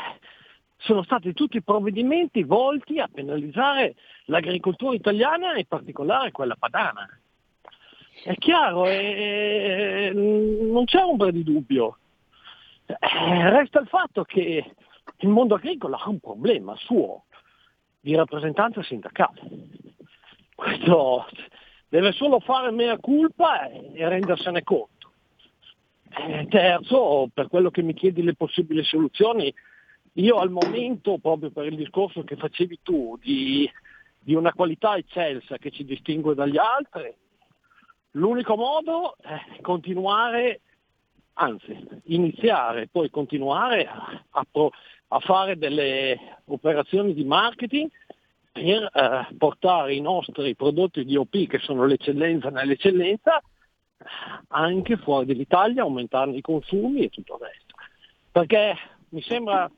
sono stati tutti provvedimenti volti a penalizzare l'agricoltura italiana e in particolare quella padana. È chiaro, e non c'è ombra di dubbio. Eh, Resta il fatto che il mondo agricolo ha un problema suo di rappresentanza sindacale. questo deve solo fare mea culpa e, e rendersene conto. Eh, terzo, per quello che mi chiedi le possibili soluzioni, io al momento, proprio per il discorso che facevi tu, di, di una qualità eccelsa che ci distingue dagli altri, l'unico modo è continuare, anzi iniziare, poi continuare a, a pro- a fare delle operazioni di marketing per eh, portare i nostri prodotti di OP, che sono l'eccellenza nell'eccellenza, anche fuori dall'Italia, aumentarne i consumi e tutto il resto. Perché mi sembra,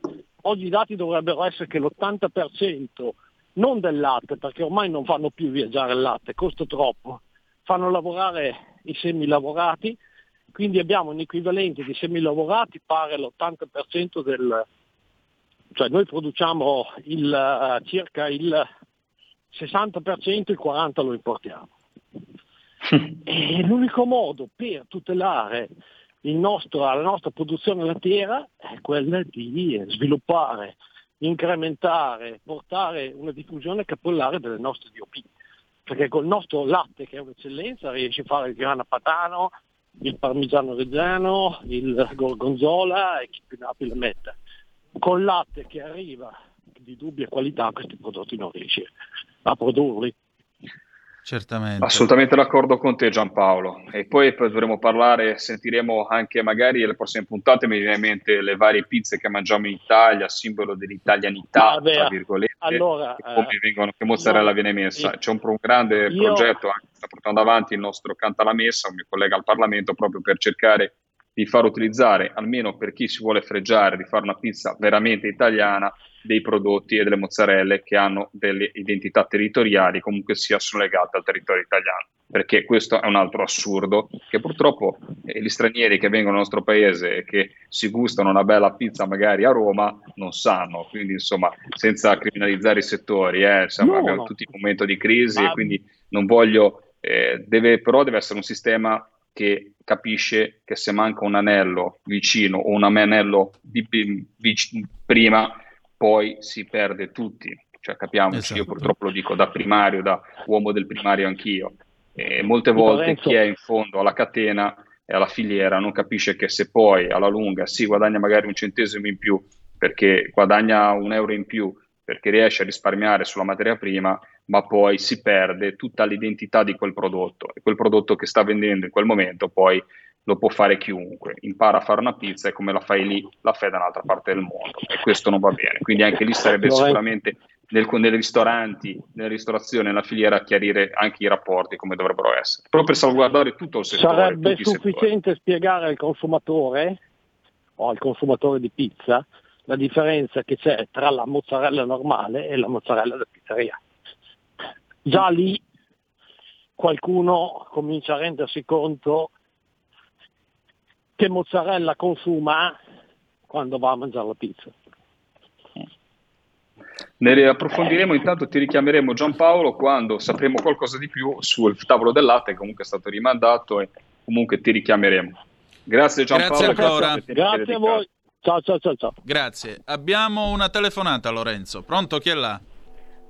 oggi i dati dovrebbero essere che l'80% non del latte, perché ormai non fanno più viaggiare il latte, costa troppo, fanno lavorare i semilavorati, quindi abbiamo un equivalente di semilavorati pari all'80% del, cioè noi produciamo il, eh, circa il 60%, il 40% lo importiamo. [laughs] E l'unico modo per tutelare il nostro- la nostra produzione lattiera è quella di sviluppare, incrementare, portare una diffusione capillare delle nostre DOP. Perché col nostro latte, che è un'eccellenza, riesci a fare il grana padano, il parmigiano reggiano, il gorgonzola e chi più ne ha più ne metta. Col latte che arriva di dubbia qualità questi prodotti non riesci a produrli. Certamente. Assolutamente d'accordo con te Giampaolo. E poi poi dovremo parlare, sentiremo anche magari alle prossime puntate, mi viene in mente le varie pizze che mangiamo in Italia, simbolo dell'italianità, Vabbè, tra virgolette, allora, e come eh, vengono, che mozzarella no, viene messa. io- C'è un, un grande io- progetto anche che sta portando avanti il nostro Canta la Messa, un mio collega al Parlamento, proprio per cercare di far utilizzare, almeno per chi si vuole freggiare, di fare una pizza veramente italiana, dei prodotti e delle mozzarelle che hanno delle identità territoriali, comunque sia sono legate al territorio italiano. Perché questo è un altro assurdo che purtroppo eh, gli stranieri che vengono nel nostro paese e che si gustano una bella pizza magari a Roma non sanno. Quindi, insomma, senza criminalizzare i settori, eh, insomma, No, abbiamo no. tutti un momento di crisi Ma- e quindi non voglio, eh, deve, però deve essere un sistema che capisce che se manca un anello vicino o un anello di, vic- prima, poi si perde tutti. Cioè, capiamoci, Esatto. io purtroppo lo dico da primario, da uomo del primario anch'io. E molte volte Lorenzo. chi è in fondo alla catena e alla filiera non capisce che se poi alla lunga si guadagna magari un centesimo in più perché guadagna un euro in più perché riesce a risparmiare sulla materia prima, ma poi si perde tutta l'identità di quel prodotto. E quel prodotto che sta vendendo in quel momento poi lo può fare chiunque, impara a fare una pizza e come la fai lì la fai da un'altra parte del mondo. E questo non va bene, quindi anche lì sarebbe sicuramente nel, nei ristoranti, nella ristorazione, nella filiera a chiarire anche i rapporti come dovrebbero essere, proprio per salvaguardare tutto il settore. Sarebbe sufficiente spiegare al consumatore o al consumatore di pizza la differenza che c'è tra la mozzarella normale e la mozzarella da pizzeria. Già lì qualcuno comincia a rendersi conto che mozzarella consuma quando va a mangiare la pizza. Ne approfondiremo, intanto ti richiameremo Giampaolo quando sapremo qualcosa di più sul tavolo del latte, che comunque è stato rimandato e comunque ti richiameremo. Grazie Giampaolo. Grazie ancora. Grazie a voi. Ciao ciao ciao ciao. Grazie. Abbiamo una telefonata, Lorenzo. Pronto? Chi è là?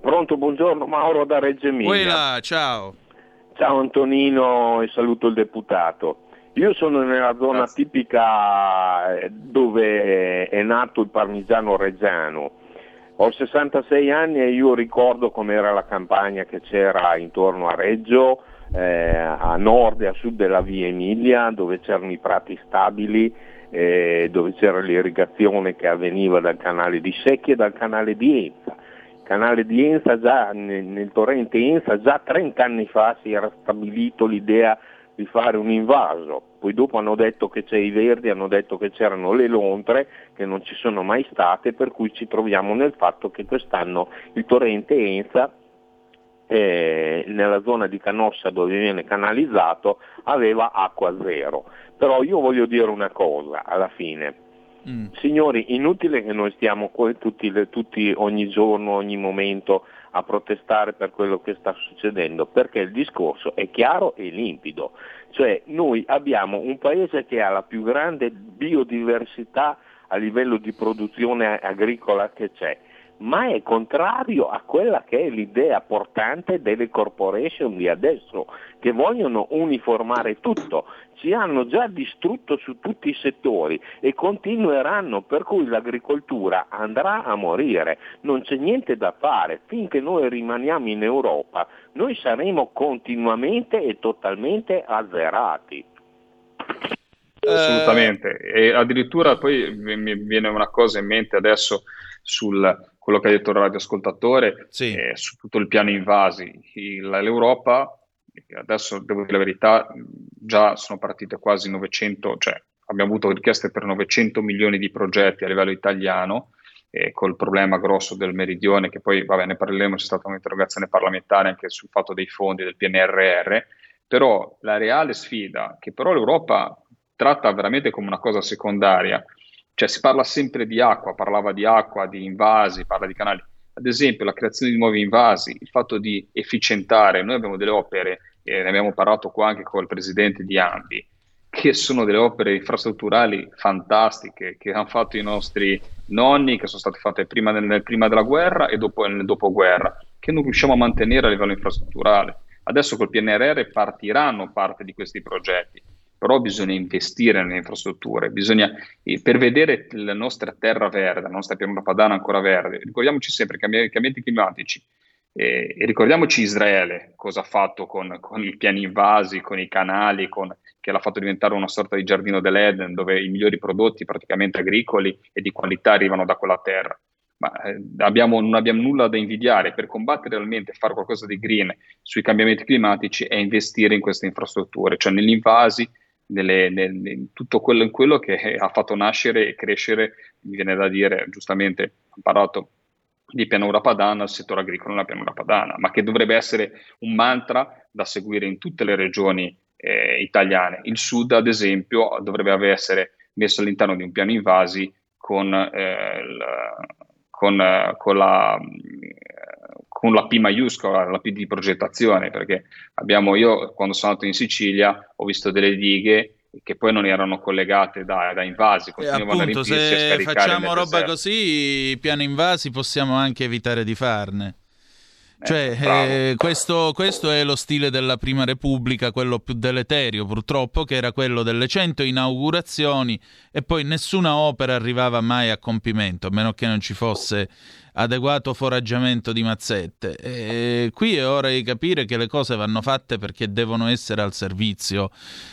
Pronto, buongiorno Mauro da Reggio Emilia. Quella, ciao. Ciao Antonino e saluto il deputato. Io sono nella zona Grazie. tipica eh, dove è nato il parmigiano reggiano. Ho 66 anni e io ricordo com'era la campagna che c'era intorno a Reggio, eh, a nord e a sud della via Emilia, dove c'erano i prati stabili, eh, dove c'era l'irrigazione che avveniva dal canale di Secchi e dal canale di Enza. Il canale di Enza già nel, nel torrente Enza già 30 anni fa si era stabilito l'idea di fare un invaso, poi dopo hanno detto che c'è i verdi, hanno detto che c'erano le lontre che non ci sono mai state, per cui ci troviamo nel fatto che quest'anno il torrente Enza eh, nella zona di Canossa dove viene canalizzato aveva acqua zero. Però io voglio dire una cosa alla fine. Mm. Signori, inutile che noi stiamo tutti, tutti ogni giorno, ogni momento a protestare per quello che sta succedendo, perché il discorso è chiaro e limpido. Cioè noi abbiamo un paese che ha la più grande biodiversità a livello di produzione agricola che c'è. Ma è contrario a quella che è l'idea portante delle corporation di adesso, che vogliono uniformare tutto. Ci hanno già distrutto su tutti i settori e continueranno, per cui l'agricoltura andrà a morire. Non c'è niente da fare, finché noi rimaniamo in Europa, noi saremo continuamente e totalmente azzerati. Assolutamente, e addirittura poi mi viene una cosa in mente adesso sul quello che ha detto il radioascoltatore, Sì. eh, su tutto il piano invasi. Il- L'Europa, adesso devo dire la verità, già sono partite quasi 900, cioè abbiamo avuto richieste per 900 milioni di progetti a livello italiano, eh, col problema grosso del meridione, che poi vabbè, ne parleremo, c'è stata un'interrogazione parlamentare anche sul fatto dei fondi del PNRR, però la reale sfida, che però l'Europa tratta veramente come una cosa secondaria, cioè si parla sempre di acqua, parlava di acqua, di invasi, parla di canali. Ad esempio la creazione di nuovi invasi, il fatto di efficientare, noi abbiamo delle opere, e ne abbiamo parlato qua anche con il presidente di Ambi, che sono delle opere infrastrutturali fantastiche che hanno fatto i nostri nonni, che sono state fatte prima, nel- prima della guerra e dopo nel dopoguerra, che non riusciamo a mantenere a livello infrastrutturale. Adesso col PNRR partiranno parte di questi progetti, però bisogna investire nelle infrastrutture, bisogna, eh, per vedere la nostra terra verde, la nostra pianura padana ancora verde, ricordiamoci sempre i cambiamenti climatici eh, e ricordiamoci Israele, cosa ha fatto con, con i piani invasi, con i canali, con- che l'ha fatto diventare una sorta di giardino dell'Eden, dove i migliori prodotti praticamente agricoli e di qualità arrivano da quella terra. Ma eh, abbiamo- non abbiamo nulla da invidiare per combattere realmente e fare qualcosa di green sui cambiamenti climatici è investire in queste infrastrutture, cioè negli invasi, nelle- nel- tutto quello, in quello che ha fatto nascere e crescere, mi viene da dire, giustamente, ha parlato di pianura padana, il settore agricolo nella pianura padana, ma che dovrebbe essere un mantra da seguire in tutte le regioni eh, italiane. Il sud, ad esempio, dovrebbe essere messo all'interno di un piano invasi con, eh, il- con, eh, con la, con la P maiuscola, la P di progettazione, perché abbiamo, io quando sono andato in Sicilia ho visto delle dighe che poi non erano collegate da, da invasi, E appunto, a riempirsi a se scaricare facciamo roba deserto. così, piani invasi possiamo anche evitare di farne. Cioè, bravo. eh, questo, questo è lo stile della Prima Repubblica, quello più deleterio purtroppo, che era quello delle 100 inaugurazioni e poi nessuna opera arrivava mai a compimento, a meno che non ci fosse adeguato foraggiamento di mazzette. E qui è ora di capire che le cose vanno fatte perché devono essere al servizio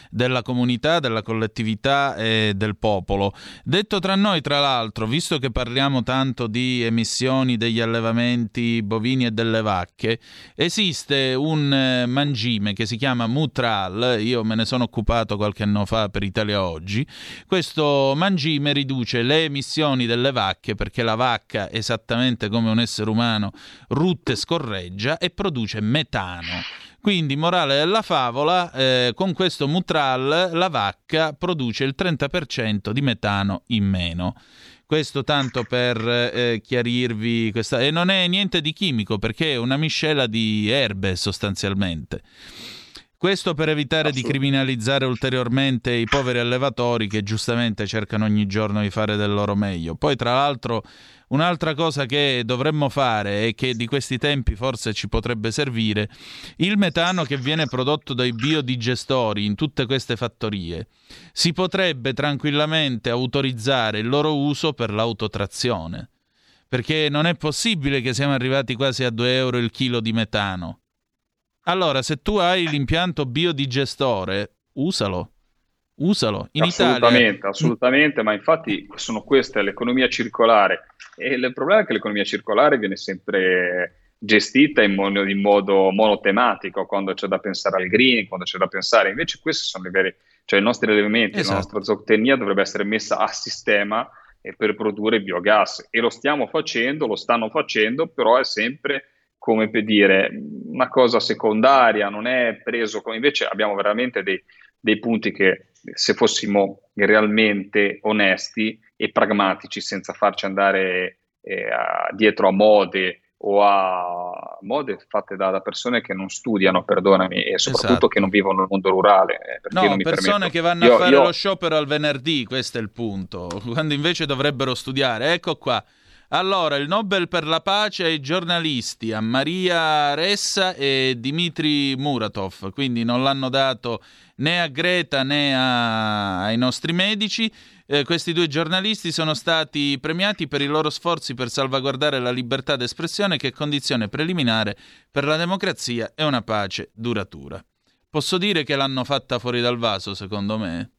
della comunità, della collettività e del popolo. Detto tra noi, tra l'altro, visto che parliamo tanto di emissioni degli allevamenti bovini e delle vacche, esiste un eh, mangime che si chiama Mutral, io me ne sono occupato qualche anno fa per Italia Oggi. Questo mangime riduce le emissioni delle vacche perché la vacca, esattamente come un essere umano, rutte scorreggia e produce metano. Quindi, morale della favola, eh, con questo Mutral la vacca produce il 30% di metano in meno. Questo tanto per eh, chiarirvi questa... E non è niente di chimico perché è una miscela di erbe sostanzialmente. Questo per evitare di criminalizzare ulteriormente i poveri allevatori che giustamente cercano ogni giorno di fare del loro meglio. Poi, tra l'altro, un'altra cosa che dovremmo fare e che di questi tempi forse ci potrebbe servire, il metano che viene prodotto dai biodigestori in tutte queste fattorie, si potrebbe tranquillamente autorizzare il loro uso per l'autotrazione. Perché non è possibile che siamo arrivati quasi a 2 euro il chilo di metano. Allora, se tu hai l'impianto biodigestore, usalo. Usalo. In assolutamente, Italia... assolutamente, ma infatti sono queste l'economia circolare e il problema è che l'economia circolare viene sempre gestita in modo, in modo monotematico, quando c'è da pensare al green, quando c'è da pensare, invece questi sono i veri, cioè i nostri elementi, Esatto. la nostra zootecnia dovrebbe essere messa a sistema eh, per produrre biogas e lo stiamo facendo, lo stanno facendo, però è sempre come per dire una cosa secondaria, non è preso come invece abbiamo veramente dei, dei punti che se fossimo realmente onesti e pragmatici senza farci andare eh, a- dietro a mode o a mode fatte da, da persone che non studiano, perdonami, e soprattutto Esatto. che non vivono nel mondo rurale. eh, No, persone permetto. che vanno Io- a fare io- lo sciopero al venerdì, questo è il punto, quando invece dovrebbero studiare. Ecco qua, Allora, il Nobel per la pace ai giornalisti, a Maria Ressa e Dmitry Muratov, quindi non l'hanno dato né a Greta né a- ai nostri medici. Eh, questi due giornalisti sono stati premiati per i loro sforzi per salvaguardare la libertà d'espressione che è condizione preliminare per la democrazia e una pace duratura. Posso dire che l'hanno fatta fuori dal vaso, secondo me?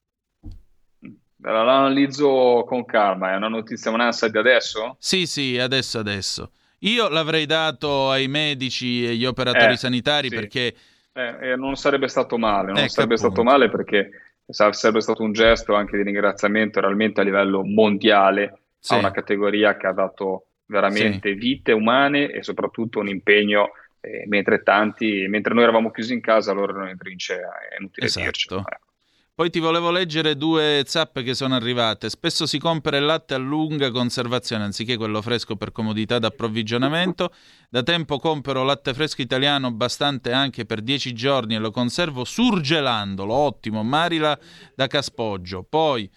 La analizzo con calma, è una notizia un'ansia di adesso? Sì, sì, adesso adesso. Io l'avrei dato ai medici e agli operatori Eh, sanitari sì. perché Eh, eh, non sarebbe stato male, non Ecco, sarebbe appunto. stato male perché sa- sarebbe stato un gesto anche di ringraziamento realmente a livello mondiale Sì. a una categoria che ha dato veramente vite umane e soprattutto un impegno, eh, mentre tanti, mentre noi eravamo chiusi in casa, loro erano in trincea, è inutile Esatto. dircelo. Poi ti volevo leggere due zappe che sono arrivate. Spesso si compra il latte a lunga conservazione anziché quello fresco per comodità d'approvvigionamento. Da tempo compro latte fresco italiano bastante anche per 10 giorni e lo conservo surgelandolo. Ottimo, Marila da Caspoggio. Poi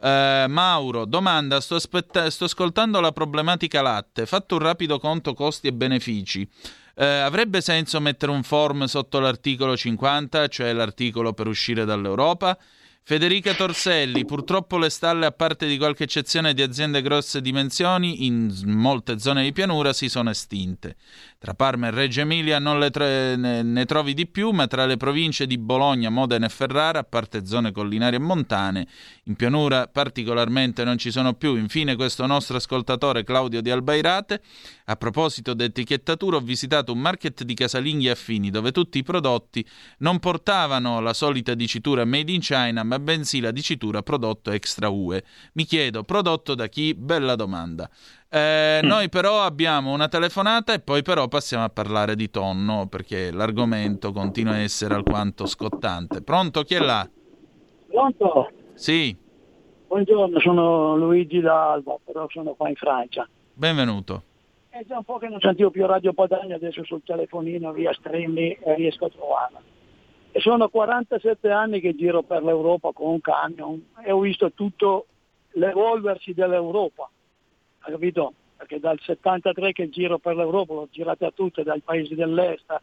eh, Mauro, domanda, sto, aspetta- sto ascoltando la problematica latte. Fatto un rapido conto costi e benefici. Eh, avrebbe senso mettere un form sotto l'articolo 50, cioè l'articolo per uscire dall'Europa? Federica Torselli, purtroppo le stalle, a parte di qualche eccezione di aziende grosse dimensioni, in molte zone di pianura si sono estinte. Tra Parma e Reggio Emilia non tro- ne, ne trovi di più, ma tra le province di Bologna, Modena e Ferrara, a parte zone collinari e montane, in pianura particolarmente non ci sono più. Infine questo nostro ascoltatore Claudio di Albairate, a proposito di etichettatura, ho visitato un market di casalinghi affini dove tutti i prodotti non portavano la solita dicitura made in China, ma bensì la dicitura prodotto extra UE. Mi chiedo, prodotto da chi? Bella domanda. Eh, Noi però abbiamo una telefonata e poi però passiamo a parlare di tonno perché l'argomento continua a essere alquanto scottante. Pronto? Chi è là? Pronto? Sì, Buongiorno, sono Luigi da Alba, però sono qua in Francia. benvenuto. È già un po' che non sentivo più Radio Padania, adesso sul telefonino via streaming e riesco a trovarla. E sono 47 anni che giro per l'Europa con un camion e ho visto tutto l'evolversi dell'Europa, hai capito? Perché dal 73 che giro per l'Europa, l'ho girata a tutte, dai paesi dell'est a,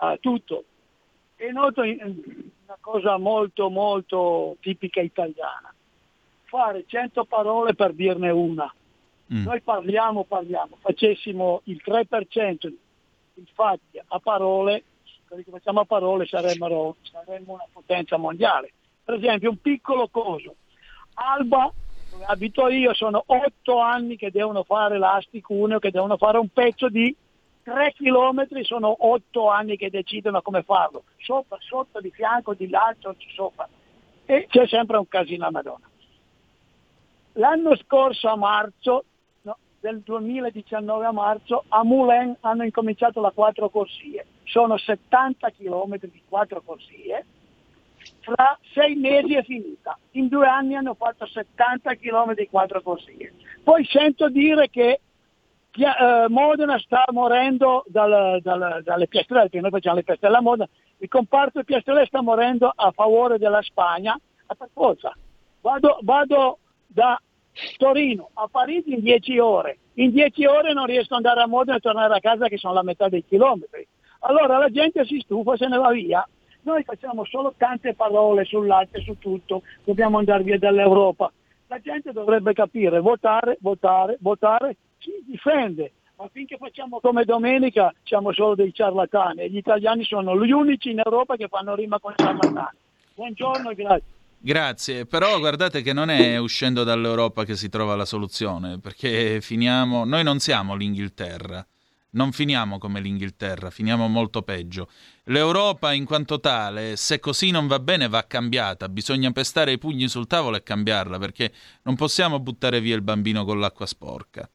a tutto. E noto una cosa molto molto tipica italiana, fare 100 parole per dirne una. Mm. Noi parliamo, parliamo, facessimo il 3% infatti a parole, quelli che facciamo a parole saremmo, una potenza mondiale. Per esempio un piccolo coso, Alba, abito io, sono otto anni che devono fare l'asticuneo, che devono fare un pezzo di 3 chilometri, sono otto anni che decidono come farlo, sopra, sotto, di fianco, di là, sopra. E c'è sempre un casino a Madonna. L'anno scorso a marzo, no, del 2019 a marzo, a Moulin hanno incominciato la quattro corsie. Sono 70 km di quattro corsie. Fra sei mesi è finita. In due anni hanno fatto 70 km quattro corsie. Poi sento dire che eh, Modena sta morendo dal- dal- dalle piastrelle, perché noi facciamo le piastrelle a Modena. Il comparto piastrelle sta morendo a favore della Spagna. Ah, Per forza. Vado, vado da Torino a Parigi in 10 ore. In 10 ore non riesco ad andare a Modena e tornare a casa che sono la metà dei chilometri. Allora la gente si stufa, se ne va via. Noi facciamo solo tante parole sul latte, su tutto, dobbiamo andare via dall'Europa. La gente dovrebbe capire, votare, votare, votare, si difende. Ma finché facciamo come domenica siamo solo dei ciarlatani e gli italiani sono gli unici in Europa che fanno rima con ciarlatani. Buongiorno e grazie. Grazie, però guardate che non è uscendo dall'Europa che si trova la soluzione, perché finiamo, noi non siamo l'Inghilterra, non finiamo come l'Inghilterra, finiamo molto peggio. L'Europa in quanto tale, se così non va bene, va cambiata, bisogna pestare i pugni sul tavolo e cambiarla, perché non possiamo buttare via il bambino con l'acqua sporca.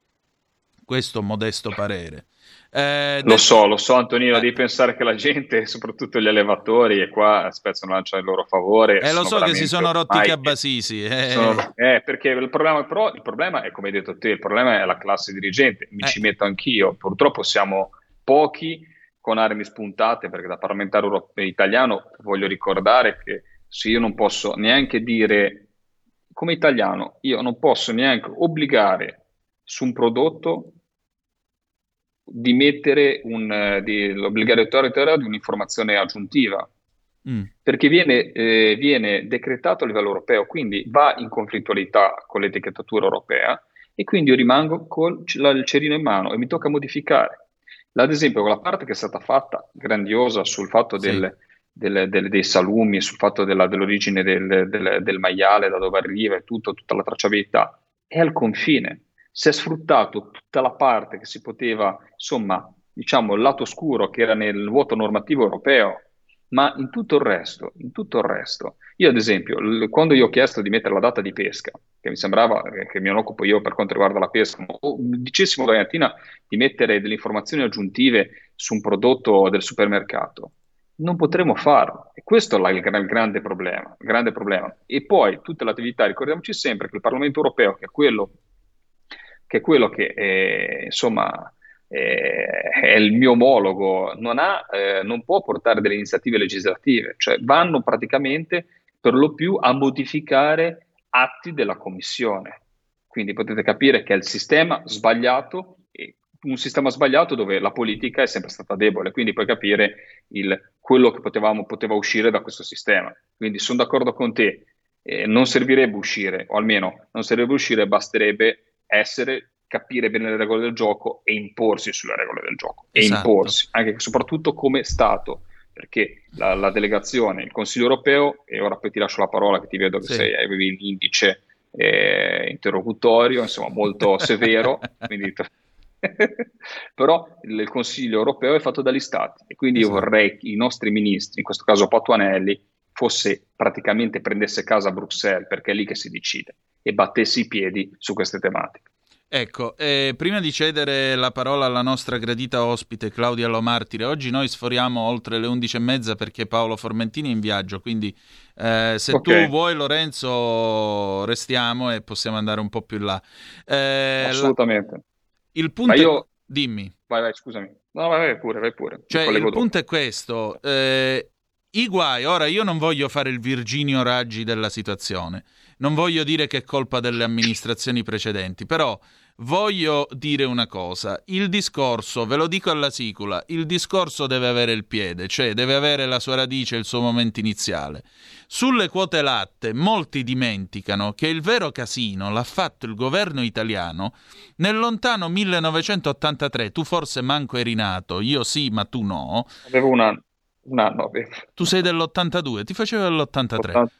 Questo modesto parere. Eh, Lo so, lo so Antonino, devi pensare che la gente, [laughs] soprattutto gli allevatori, e qua spezzano lancia in loro favore. Eh, lo so che si sono rotti i ormai- cabasisi. eh. sono- eh, perché il problema, però, il problema è, come hai detto te, il problema è la classe dirigente, mi Eh. ci metto anch'io. Purtroppo siamo pochi con armi spuntate, perché da parlamentare europeo italiano voglio ricordare che se io non posso neanche dire, come italiano, io non posso neanche obbligare su un prodotto di mettere un, eh, di, l'obbligatorietà di un'informazione aggiuntiva, Mm. perché viene, eh, viene decretato a livello europeo, quindi va in conflittualità con l'etichettatura europea e quindi io rimango con il cerino in mano e mi tocca modificare. Ad esempio, quella parte che è stata fatta grandiosa sul fatto Sì. del- del- del- dei salumi, sul fatto della- dell'origine del, del- del maiale, da dove arriva e tutto, tutta la tracciabilità, è al confine. Si è sfruttato tutta la parte che si poteva, insomma, diciamo, il lato scuro che era nel vuoto normativo europeo, ma in tutto il resto, in tutto il resto, io ad esempio, l- quando io ho chiesto di mettere la data di pesca, che mi sembrava eh, che mi occupo io per quanto riguarda la pesca, o dicessimo domani mattina di mettere delle informazioni aggiuntive su un prodotto del supermercato, non potremo farlo. E questo è il, gra- il grande problema, il grande problema. E poi tutte le attività, ricordiamoci sempre che il Parlamento europeo, che è quello che, quello che eh, insomma eh, è il mio omologo, non, ha, eh, non può portare delle iniziative legislative, cioè vanno praticamente per lo più a modificare atti della Commissione. Quindi potete capire che è il sistema sbagliato, un sistema sbagliato dove la politica è sempre stata debole, quindi puoi capire il- quello che potevamo, poteva uscire da questo sistema. Quindi sono d'accordo con te, eh, non servirebbe uscire, o almeno non servirebbe uscire, basterebbe essere, capire bene le regole del gioco e imporsi sulle regole del gioco. E Esatto. imporsi, anche soprattutto come Stato, perché la, la delegazione, il Consiglio europeo, e ora poi ti lascio la parola che ti vedo che Sì. sei, avevi l'indice eh, interlocutorio, insomma molto [laughs] severo, quindi [laughs] però il Consiglio europeo è fatto dagli Stati e quindi io Esatto. vorrei che i nostri ministri, in questo caso Patuanelli, fosse praticamente prendesse casa a Bruxelles perché è lì che si decide e battesse i piedi su queste tematiche. Ecco, eh, prima di cedere la parola alla nostra gradita ospite Claudia Lomartire, oggi noi sforiamo oltre le 11 e mezza perché Paolo Formentini è in viaggio, quindi eh, se Ok. tu vuoi Lorenzo restiamo e possiamo andare un po' più in là. Eh, la- Assolutamente. il punto Ma è- io- Dimmi. Vai, vai, scusami. No, vai, vai pure, vai pure. Cioè, il punto è questo. eh, I guai, ora io non voglio fare il Virginio Raggi della situazione, non voglio dire che è colpa delle amministrazioni precedenti, però voglio dire una cosa. Il discorso, ve lo dico alla sicula, il discorso deve avere il piede, cioè deve avere la sua radice il suo momento iniziale. Sulle quote latte, molti dimenticano che il vero casino l'ha fatto il governo italiano nel lontano 1983. Tu forse manco eri nato, io sì, ma tu no. Avevo un anno. Un anno avevo. Tu sei dell'82, ti facevo dell'83. 80.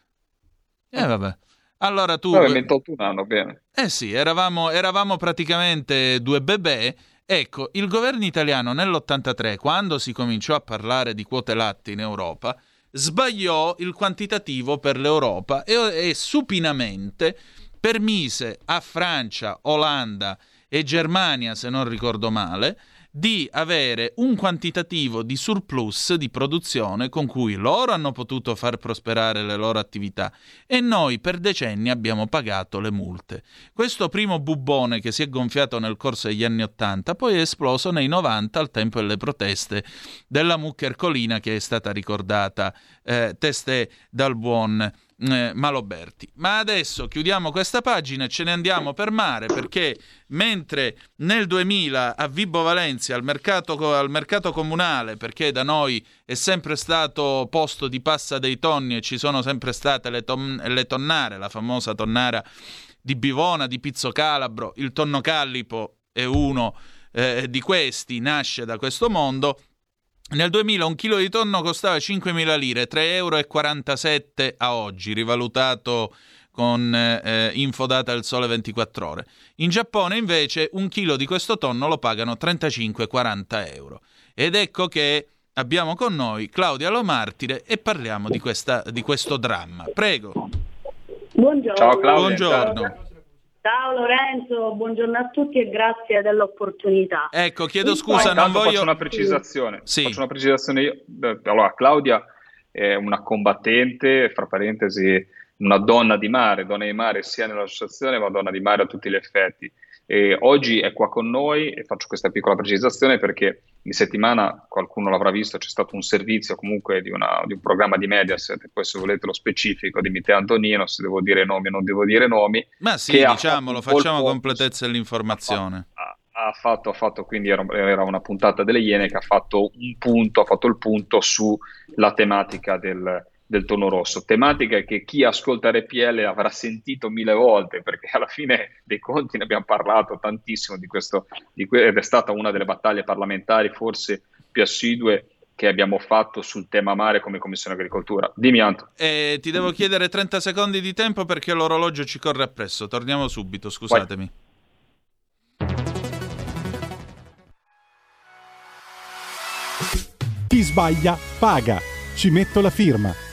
Eh vabbè. Allora tu... Vabbè, mi hai tolto un anno, bene. Eh sì, eravamo, eravamo praticamente due bebè. Ecco, il governo italiano nell'83, quando si cominciò a parlare di quote latte in Europa, sbagliò il quantitativo per l'Europa e, e supinamente permise a Francia, Olanda e Germania, se non ricordo male, di avere un quantitativo di surplus di produzione con cui loro hanno potuto far prosperare le loro attività e noi per decenni abbiamo pagato le multe. Questo primo bubbone che si è gonfiato nel corso degli anni Ottanta poi è esploso nei 90 al tempo delle proteste della mucca ercolina che è stata ricordata eh, testé dal buon eh, Maloberti. Ma adesso chiudiamo questa pagina e ce ne andiamo per mare perché mentre nel 2000 a Vibo Valencia al mercato, al mercato comunale, perché da noi è sempre stato posto di passa dei tonni e ci sono sempre state le, ton- le tonnare, la famosa tonnara di Bivona, di Pizzo Calabro, il tonno callipo è uno eh, di questi, nasce da questo mondo. Nel 2000 un chilo di tonno costava 5.000 lire, 3,47 euro a oggi, rivalutato con eh, infodata del sole 24 ore. In Giappone invece un chilo di questo tonno lo pagano 35-40 euro. Ed ecco che abbiamo con noi Claudia Lomartire e parliamo di, questa, di questo dramma. Prego. Buongiorno. Ciao, Claudia. Buongiorno. Ciao Lorenzo, buongiorno a tutti e grazie dell'opportunità. Ecco, chiedo scusa, non Intanto voglio... faccio una precisazione. Sì. Faccio una precisazione io. Allora, Claudia è una combattente, fra parentesi, una donna di mare, donna di mare sia nell'associazione ma donna di mare a tutti gli effetti. E oggi è qua con noi e faccio questa piccola precisazione perché in settimana qualcuno l'avrà visto, c'è stato un servizio comunque di, una, di un programma di Mediaset, poi se volete lo specifico di Mitteo Antonino, se devo dire nomi o non devo dire nomi. Ma sì, diciamolo, facciamo colpo- completezza dell'informazione. ha, ha fatto, ha fatto, quindi era, era una puntata delle Iene che ha fatto un punto, ha fatto il punto sulla tematica del, del tono rosso, tematica che chi ascolta RPL avrà sentito mille volte, perché alla fine dei conti ne abbiamo parlato tantissimo di questo, di que- ed è stata una delle battaglie parlamentari forse più assidue che abbiamo fatto sul tema mare come Commissione Agricoltura. Dimmi Anto. E ti devo chiedere 30 secondi di tempo perché l'orologio ci corre appresso. Torniamo subito, scusatemi. Chi sbaglia paga. Ci metto la firma.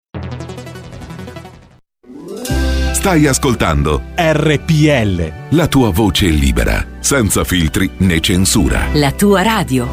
Stai ascoltando RPL. la tua voce libera, senza filtri né censura. La tua radio.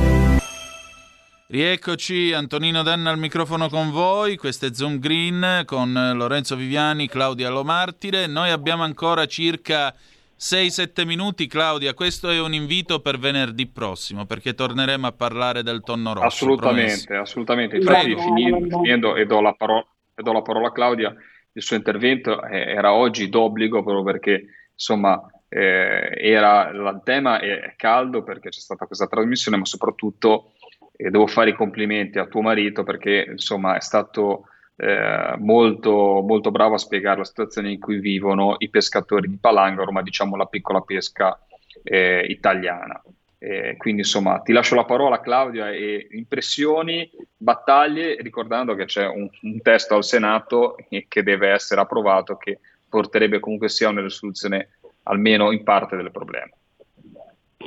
Rieccoci, Antonino Danna al microfono con voi, questo è Zoom Green con Lorenzo Viviani, Claudia Lomartire. Noi abbiamo ancora circa 6-7 minuti, Claudia, questo è un invito per venerdì prossimo perché torneremo a parlare del tonno rosso. Assolutamente, promesso. assolutamente. Infatti, finendo e, do la parola, e do la parola a Claudia, il suo intervento eh, era oggi d'obbligo proprio perché insomma eh, era, il tema è, caldo perché c'è stata questa trasmissione, ma soprattutto eh, devo fare i complimenti a tuo marito perché insomma è stato eh, molto, molto bravo a spiegare la situazione in cui vivono i pescatori di Palangaro, ma diciamo la piccola pesca eh, italiana. Eh, quindi insomma ti lascio la parola Claudia e impressioni, battaglie, ricordando che c'è un, un testo al Senato che deve essere approvato che porterebbe comunque sia una risoluzione almeno in parte del problema.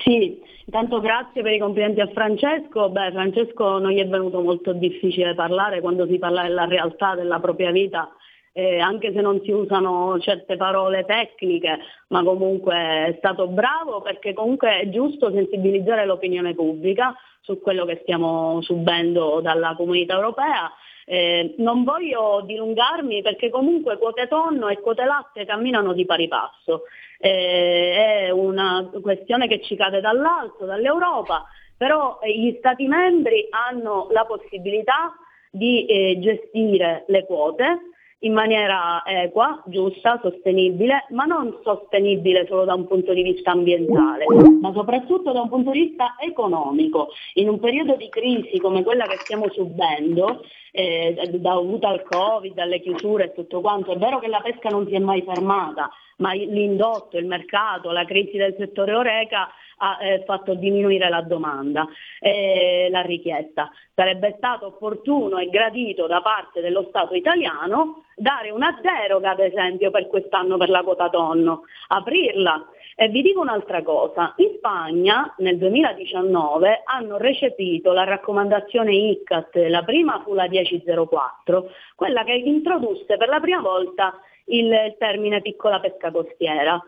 Sì, intanto grazie per i complimenti a Francesco. Beh, Francesco non gli è venuto molto difficile parlare quando si parla della realtà della propria vita, eh, anche se non si usano certe parole tecniche, ma comunque è stato bravo perché comunque è giusto sensibilizzare l'opinione pubblica su quello che stiamo subendo dalla comunità europea. Eh, non voglio dilungarmi perché comunque quote tonno e quote latte camminano di pari passo. Eh, è una questione che ci cade dall'alto, dall'Europa, però gli Stati membri hanno la possibilità di eh, gestire le quote in maniera equa, giusta, sostenibile, ma non sostenibile solo da un punto di vista ambientale, ma soprattutto da un punto di vista economico. In un periodo di crisi come quella che stiamo subendo, eh, dovuta al Covid, alle chiusure e tutto quanto, è vero che la pesca non si è mai fermata, ma l'indotto, il mercato, la crisi del settore Oreca ha eh, fatto diminuire la domanda, eh, la richiesta. Sarebbe stato opportuno e gradito da parte dello Stato italiano dare una deroga, ad esempio, per quest'anno per la quota tonno, aprirla E vi dico un'altra cosa, in Spagna nel 2019 hanno recepito la raccomandazione ICCAT, la prima fu la 1004, quella che introdusse per la prima volta il termine piccola pesca costiera.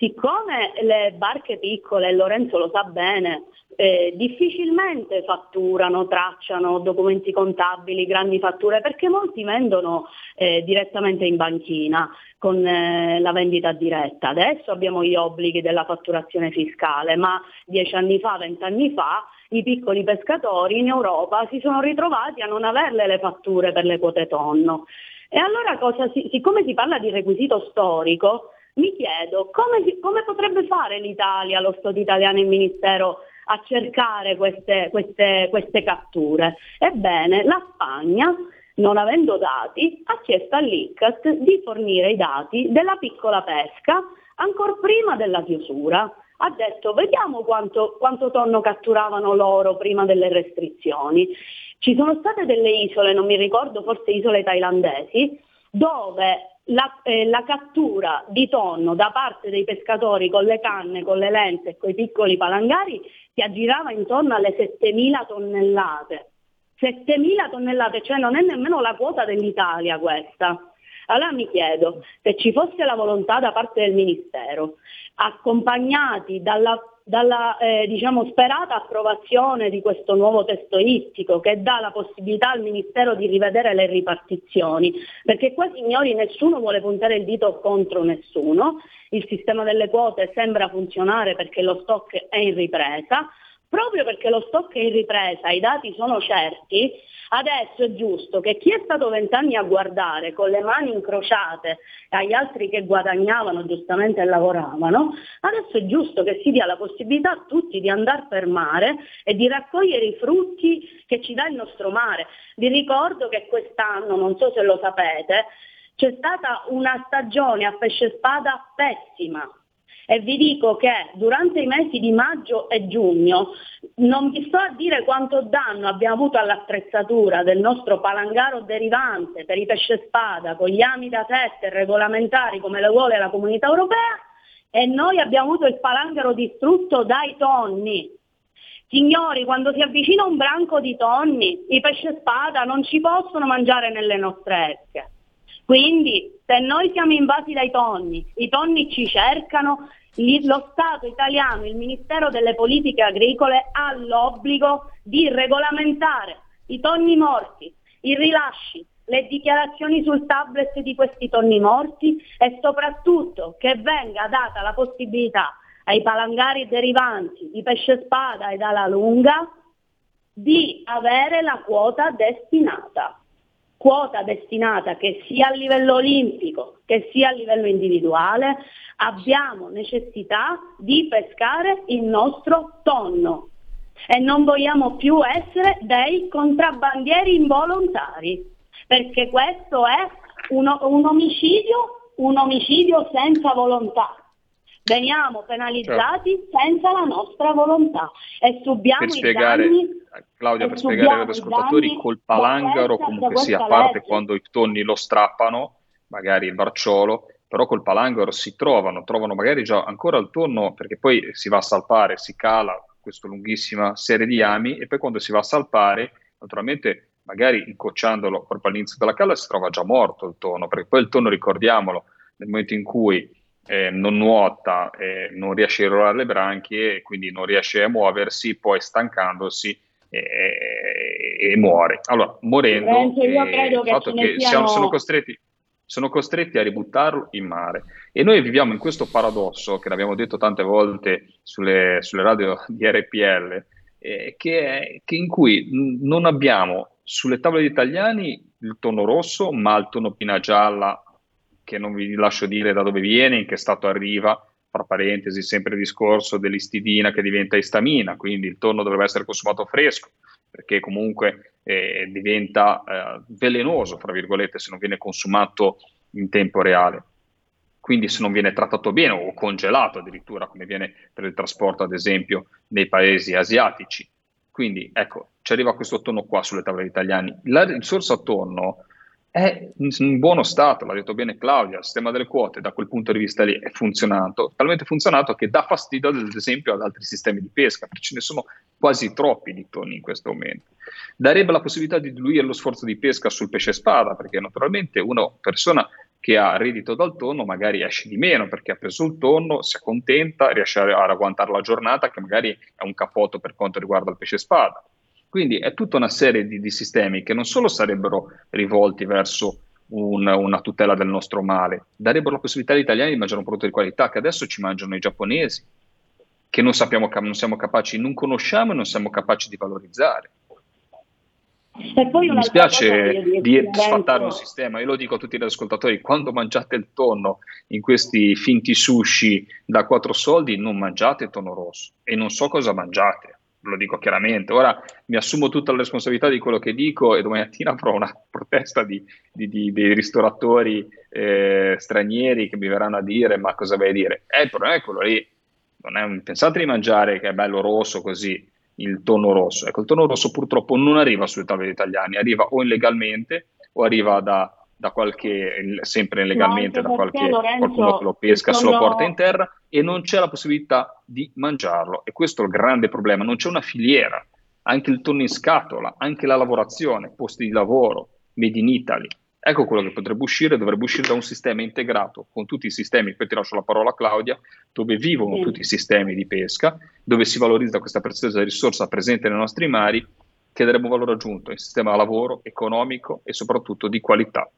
Siccome le barche piccole, Lorenzo lo sa bene, eh, difficilmente fatturano, tracciano documenti contabili, grandi fatture, perché molti vendono eh, direttamente in banchina con eh, la vendita diretta. Adesso abbiamo gli obblighi della fatturazione fiscale, ma dieci anni fa, vent'anni fa, i piccoli pescatori in Europa si sono ritrovati a non averle le fatture per le quote tonno. E allora cosa si, siccome si parla di requisito storico, mi chiedo come, come potrebbe fare l'Italia, lo Stato italiano e il Ministero a cercare queste, queste- queste catture. Ebbene, la Spagna, non avendo dati, ha chiesto all'ICCAT di fornire i dati della piccola pesca ancora prima della chiusura. Ha detto vediamo quanto, quanto tonno catturavano loro prima delle restrizioni. Ci sono state delle isole, non mi ricordo, forse isole thailandesi, dove la, eh, la cattura di tonno da parte dei pescatori con le canne, con le lenze e con i piccoli palangari si aggirava intorno alle 7.000 tonnellate. 7.000 tonnellate, cioè non è nemmeno la quota dell'Italia questa. Allora mi chiedo, se ci fosse la volontà da parte del Ministero, accompagnati dalla, dalla, eh, diciamo, sperata approvazione di questo nuovo testo ittico che dà la possibilità al Ministero di rivedere le ripartizioni, perché qua signori nessuno vuole puntare il dito contro nessuno, il sistema delle quote sembra funzionare perché lo stock è in ripresa, proprio perché lo stock è in ripresa, i dati sono certi, adesso è giusto che chi è stato vent'anni a guardare con le mani incrociate agli altri che guadagnavano giustamente e lavoravano, adesso è giusto che si dia la possibilità a tutti di andare per mare e di raccogliere i frutti che ci dà il nostro mare. Vi ricordo che quest'anno, non so se lo sapete, c'è stata una stagione a pesce spada pessima, e vi dico che durante i mesi di maggio e giugno non vi sto a dire quanto danno abbiamo avuto all'attrezzatura del nostro palangaro derivante per i pesce spada con gli ami da teste regolamentari come le vuole la comunità europea e noi abbiamo avuto il palangaro distrutto dai tonni. Signori, quando si avvicina un branco di tonni, i pesce spada non ci possono mangiare nelle nostre esche. Quindi se noi siamo invasi dai tonni, i tonni ci cercano, lo Stato italiano, il Ministero delle Politiche Agricole ha l'obbligo di regolamentare i tonni morti, i rilasci, le dichiarazioni sul tablet di questi tonni morti e soprattutto che venga data la possibilità ai palangari derivanti di pesce spada ed ala lunga di avere la quota destinata quota destinata che sia a livello olimpico che sia a livello individuale, abbiamo necessità di pescare il nostro tonno e non vogliamo più essere dei contrabbandieri involontari, perché questo è uno- un omicidio, un omicidio senza volontà. Veniamo penalizzati senza la nostra volontà e subiamo per i spiegare, danni Claudia, per spiegare agli ascoltatori, col palangaro comunque sia, a parte legge. quando i tonni lo strappano, magari il barciolo, però col palangaro si trovano, trovano magari già ancora il tonno, perché poi si va a salpare, si cala questa lunghissima serie di ami e poi quando si va a salpare, naturalmente magari incocciandolo proprio all'inizio della cala si trova già morto il tonno, perché poi il tonno, ricordiamolo, nel momento in cui eh, non nuota, eh, non riesce a irrorare le branchie, e quindi non riesce a muoversi, poi stancandosi eh, e muore. Allora, morendo, io eh, credo che che siamo- sono costretti sono costretti a ributtarlo in mare. E noi viviamo in questo paradosso, che l'abbiamo detto tante volte sulle, sulle radio di RPL, eh, che, è- che in cui mh, non abbiamo sulle tavole degli italiani il tonno rosso, ma il tonno pina gialla, che non vi lascio dire da dove viene, in che stato arriva, tra parentesi, sempre il discorso dell'istidina che diventa istamina, quindi il tonno dovrebbe essere consumato fresco, perché comunque eh, diventa eh, velenoso, fra virgolette, se non viene consumato in tempo reale. Quindi se non viene trattato bene o congelato addirittura, come viene per il trasporto, ad esempio, nei paesi asiatici. Quindi ecco, ci arriva questo tonno qua sulle tavole italiane. La risorsa tonno è in in buono stato, l'ha detto bene Claudia, il sistema delle quote da quel punto di vista lì è funzionato, talmente funzionato che dà fastidio ad esempio ad altri sistemi di pesca, perché ce ne sono quasi troppi di tonni in questo momento. Darebbe la possibilità di diluire lo sforzo di pesca sul pesce spada, perché naturalmente una persona che ha reddito dal tonno magari esce di meno perché ha preso il tonno, si accontenta, riesce a, a ragguantare la giornata che magari è un capotto per quanto riguarda il pesce spada. Quindi è tutta una serie di, di sistemi che non solo sarebbero rivolti verso un- una tutela del nostro male, darebbero la possibilità agli italiani di mangiare un prodotto di qualità che adesso ci mangiano i giapponesi, che non, sappiamo, non siamo capaci, non conosciamo e non siamo capaci di valorizzare. E poi Mi dispiace di sfattare un sistema, io lo dico a tutti gli ascoltatori, quando mangiate il tonno in questi finti sushi da quattro soldi, non mangiate tonno rosso e non so cosa mangiate, lo dico chiaramente. Ora mi assumo tutta la responsabilità di quello che dico e domani mattina [laughs] avrò una protesta di, di- di- dei ristoratori eh, stranieri che mi verranno a dire ma cosa vai a dire? Eh, il problema è quello lì, non è pensate di mangiare che è bello rosso così, il tonno rosso. Ecco, il tonno rosso purtroppo non arriva sulle tavole italiane, arriva o illegalmente o arriva da, da qualche, sempre illegalmente, No, da qualche Lorenzo, qualcuno che lo pesca, il se lo tonno- porta in terra e non c'è la possibilità di mangiarlo. E questo è il grande problema, non c'è una filiera. Anche il tonno in scatola, anche la lavorazione, posti di lavoro, made in Italy. Ecco quello che potrebbe uscire, dovrebbe uscire da un sistema integrato con tutti i sistemi, poi ti lascio la parola a Claudia, dove vivono Sì. tutti i sistemi di pesca, dove si valorizza questa preziosa risorsa presente nei nostri mari, che darebbe un valore aggiunto in sistema lavoro, economico e soprattutto di qualità.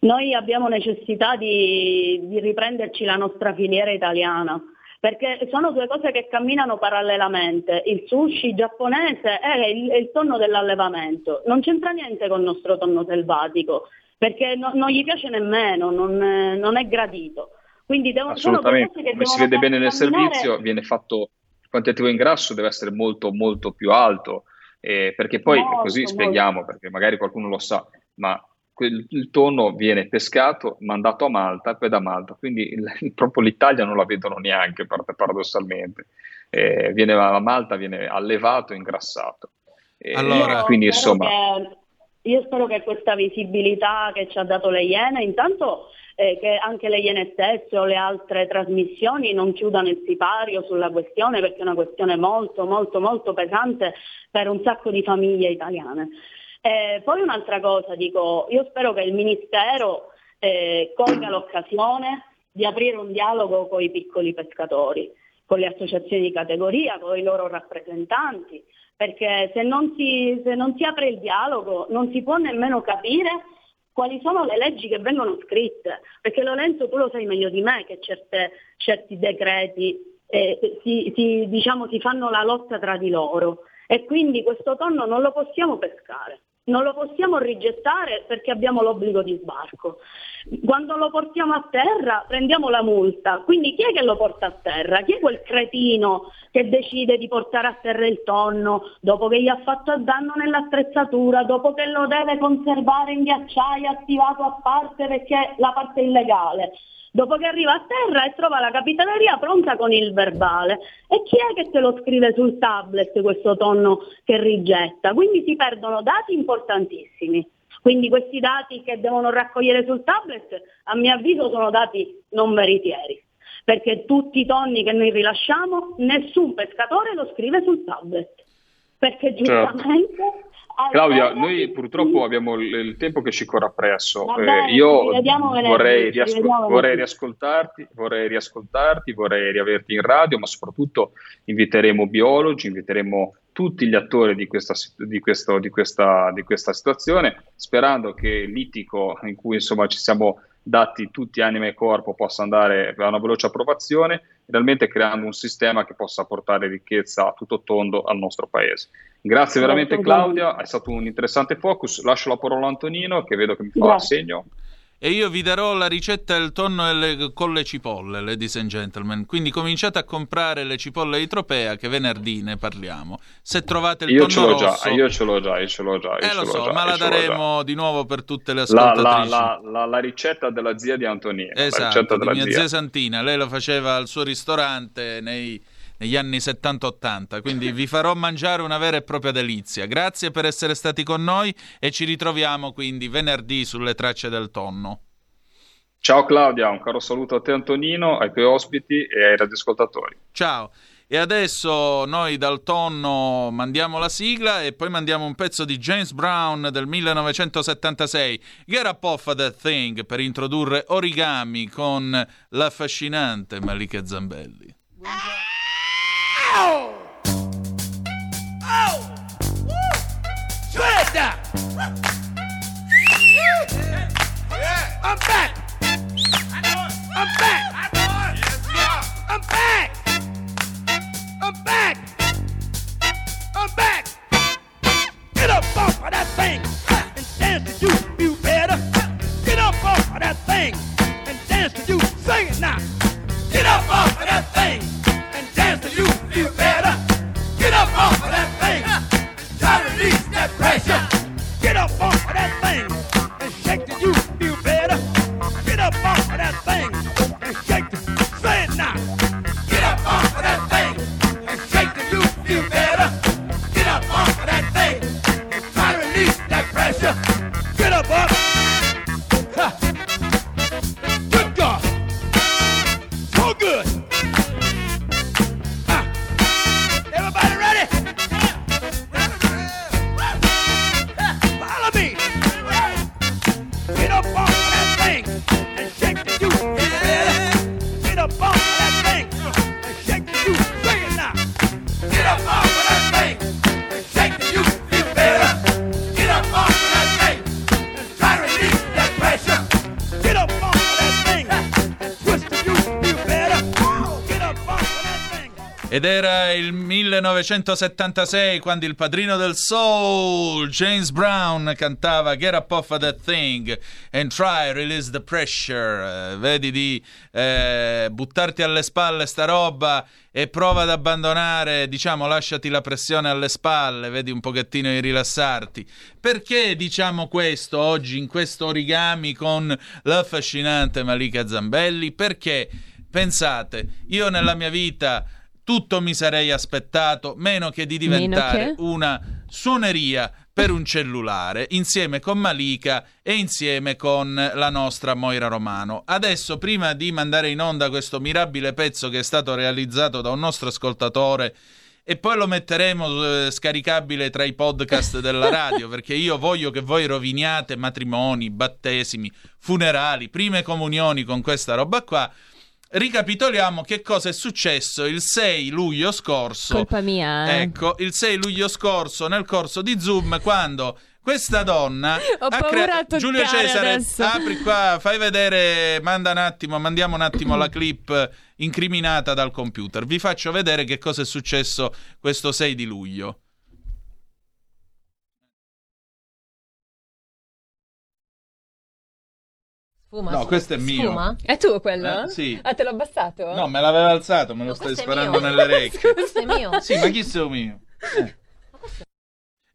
Noi abbiamo necessità di, di riprenderci la nostra filiera italiana, perché sono due cose che camminano parallelamente. Il sushi giapponese è il, è il tonno dell'allevamento, non c'entra niente con il nostro tonno selvatico, perché no- non gli piace nemmeno, non, è- non è gradito. Quindi due Assolutamente, come si vede bene nel camminare- servizio, viene fatto il quantitativo in grasso deve essere molto molto più alto, eh, perché poi Molto, così molto. spieghiamo, perché magari qualcuno lo sa, ma quel- il tonno viene pescato, mandato a Malta e poi da Malta, quindi il- [laughs] proprio l'Italia non la vedono neanche par- paradossalmente, Eh, viene a Malta, viene allevato e ingrassato. Eh, Allora- quindi Io spero insomma... che- io spero che questa visibilità che ci ha dato le Iene, intanto eh, che anche le Iene stesse o le altre trasmissioni non chiudano il sipario sulla questione perché è una questione molto molto molto pesante per un sacco di famiglie italiane. Eh, poi un'altra cosa, dico, io spero che il Ministero eh, colga l'occasione di aprire un dialogo con i piccoli pescatori, con le associazioni di categoria, con i loro rappresentanti, perché se non si, se non si apre il dialogo non si può nemmeno capire quali sono le leggi che vengono scritte, perché Lorenzo tu lo sai meglio di me che certe- certi decreti eh, si, si- diciamo, si fanno la lotta tra di loro e quindi questo tonno non lo possiamo pescare. Non lo possiamo rigettare perché abbiamo l'obbligo di sbarco. Quando lo portiamo a terra prendiamo la multa. Quindi chi è che lo porta a terra? Chi è quel cretino che decide di portare a terra il tonno dopo che gli ha fatto danno nell'attrezzatura, dopo che lo deve conservare in ghiacciaio attivato a parte perché è la parte illegale? Dopo che arriva a terra e trova la capitaneria pronta con il verbale. E chi è che te lo scrive sul tablet questo tonno che rigetta? Quindi si perdono dati importantissimi. Quindi questi dati che devono raccogliere sul tablet, a mio avviso, sono dati non veritieri. Perché tutti i tonni che noi rilasciamo, nessun pescatore lo scrive sul tablet. Perché giustamente... al Claudia, noi purtroppo abbiamo il, il tempo che ci corre appresso. Eh, io vorrei, rivediamo vorrei riascoltarti, vorrei riascoltarti, vorrei riaverti in radio, ma soprattutto inviteremo biologi, inviteremo tutti gli attori di questa, di questo- di questa- di questa situazione, sperando che l'itico in cui insomma ci siamo dati tutti anima e corpo possa andare a una veloce approvazione, realmente creando un sistema che possa portare ricchezza a tutto tondo al nostro paese. Grazie veramente. Claudia, è stato un interessante focus. Lascio la parola a Antonino che vedo che mi fa Grazie. segno. E io vi darò la ricetta del tonno le- con le cipolle, ladies and gentlemen. Quindi cominciate a comprare le cipolle di Tropea, che venerdì ne parliamo. Se trovate il Io tonno ce l'ho già, rosso... io ce l'ho già, io ce l'ho già. Eh lo so, già, ma la già. daremo di nuovo per tutte le La, la- ascoltatrici. la- la- la ricetta della zia di Antonino. la Esatto, ricetta di della mia zia. zia Santina. Lei lo faceva al suo ristorante nei, negli anni 70-80, quindi vi farò mangiare una vera e propria delizia. Grazie per essere stati con noi e ci ritroviamo quindi venerdì sulle tracce del tonno. Ciao Claudia, un caro saluto a te Antonino, ai tuoi ospiti e ai radioascoltatori. Ciao. E adesso noi dal tonno mandiamo la sigla e poi mandiamo un pezzo di James Brown del 1976, Get Up Off That Thing, per introdurre Origami con l'affascinante Malika Zambelli. Oh! Oh! Woo! Shred that! I'm back! I'm back! I'm back! I'm back! I'm back! Get up off of that thing and dance to you, you better. Get up off of that thing and dance to you. Sing it now. Get up off of that thing you, better. Get up off of that thing try to release that pressure. Get up off of that thing and shake to you, better. Get up off of that thing and shake to Say now. Get up off of that thing and shake you, you better. Get up off of that thing and try to release that pressure. Get up, up. Ha. Good God. So good. Ed era il 1976 quando il padrino del soul, James Brown, cantava Get up off of that thing and try, release the pressure. Eh, vedi di eh, buttarti alle spalle sta roba e prova ad abbandonare, diciamo, lasciati la pressione alle spalle, vedi un pochettino di rilassarti. Perché diciamo questo oggi in questo origami con l'affascinante Malika Zambelli? Perché, pensate, io nella mia vita tutto mi sarei aspettato, meno che di diventare che? una suoneria per un cellulare, insieme con Malika e insieme con la nostra Moira Romano. Adesso, prima di mandare in onda questo mirabile pezzo che è stato realizzato da un nostro ascoltatore, e poi lo metteremo eh, scaricabile tra i podcast della [laughs] radio, perché io voglio che voi roviniate matrimoni, battesimi, funerali, prime comunioni con questa roba qua. Ricapitoliamo che cosa è successo il 6 luglio scorso. Colpa mia. eh. Ecco, il 6 luglio scorso nel corso di Zoom quando questa donna [laughs] Ho ha paura crea- a toccare Giulio Cesare adesso. apri qua, fai vedere, manda un attimo, mandiamo un attimo la clip incriminata dal computer. Vi faccio vedere che cosa è successo questo 6 di luglio. Sfuma, No, questo è mio. Sfuma? È tuo quello? Eh, sì. Ah, te l'ho abbassato? No, me l'aveva alzato, me lo stai questo è sparando nelle [laughs] orecchie. Questo è mio. Sì, ma chi sei mio? [laughs]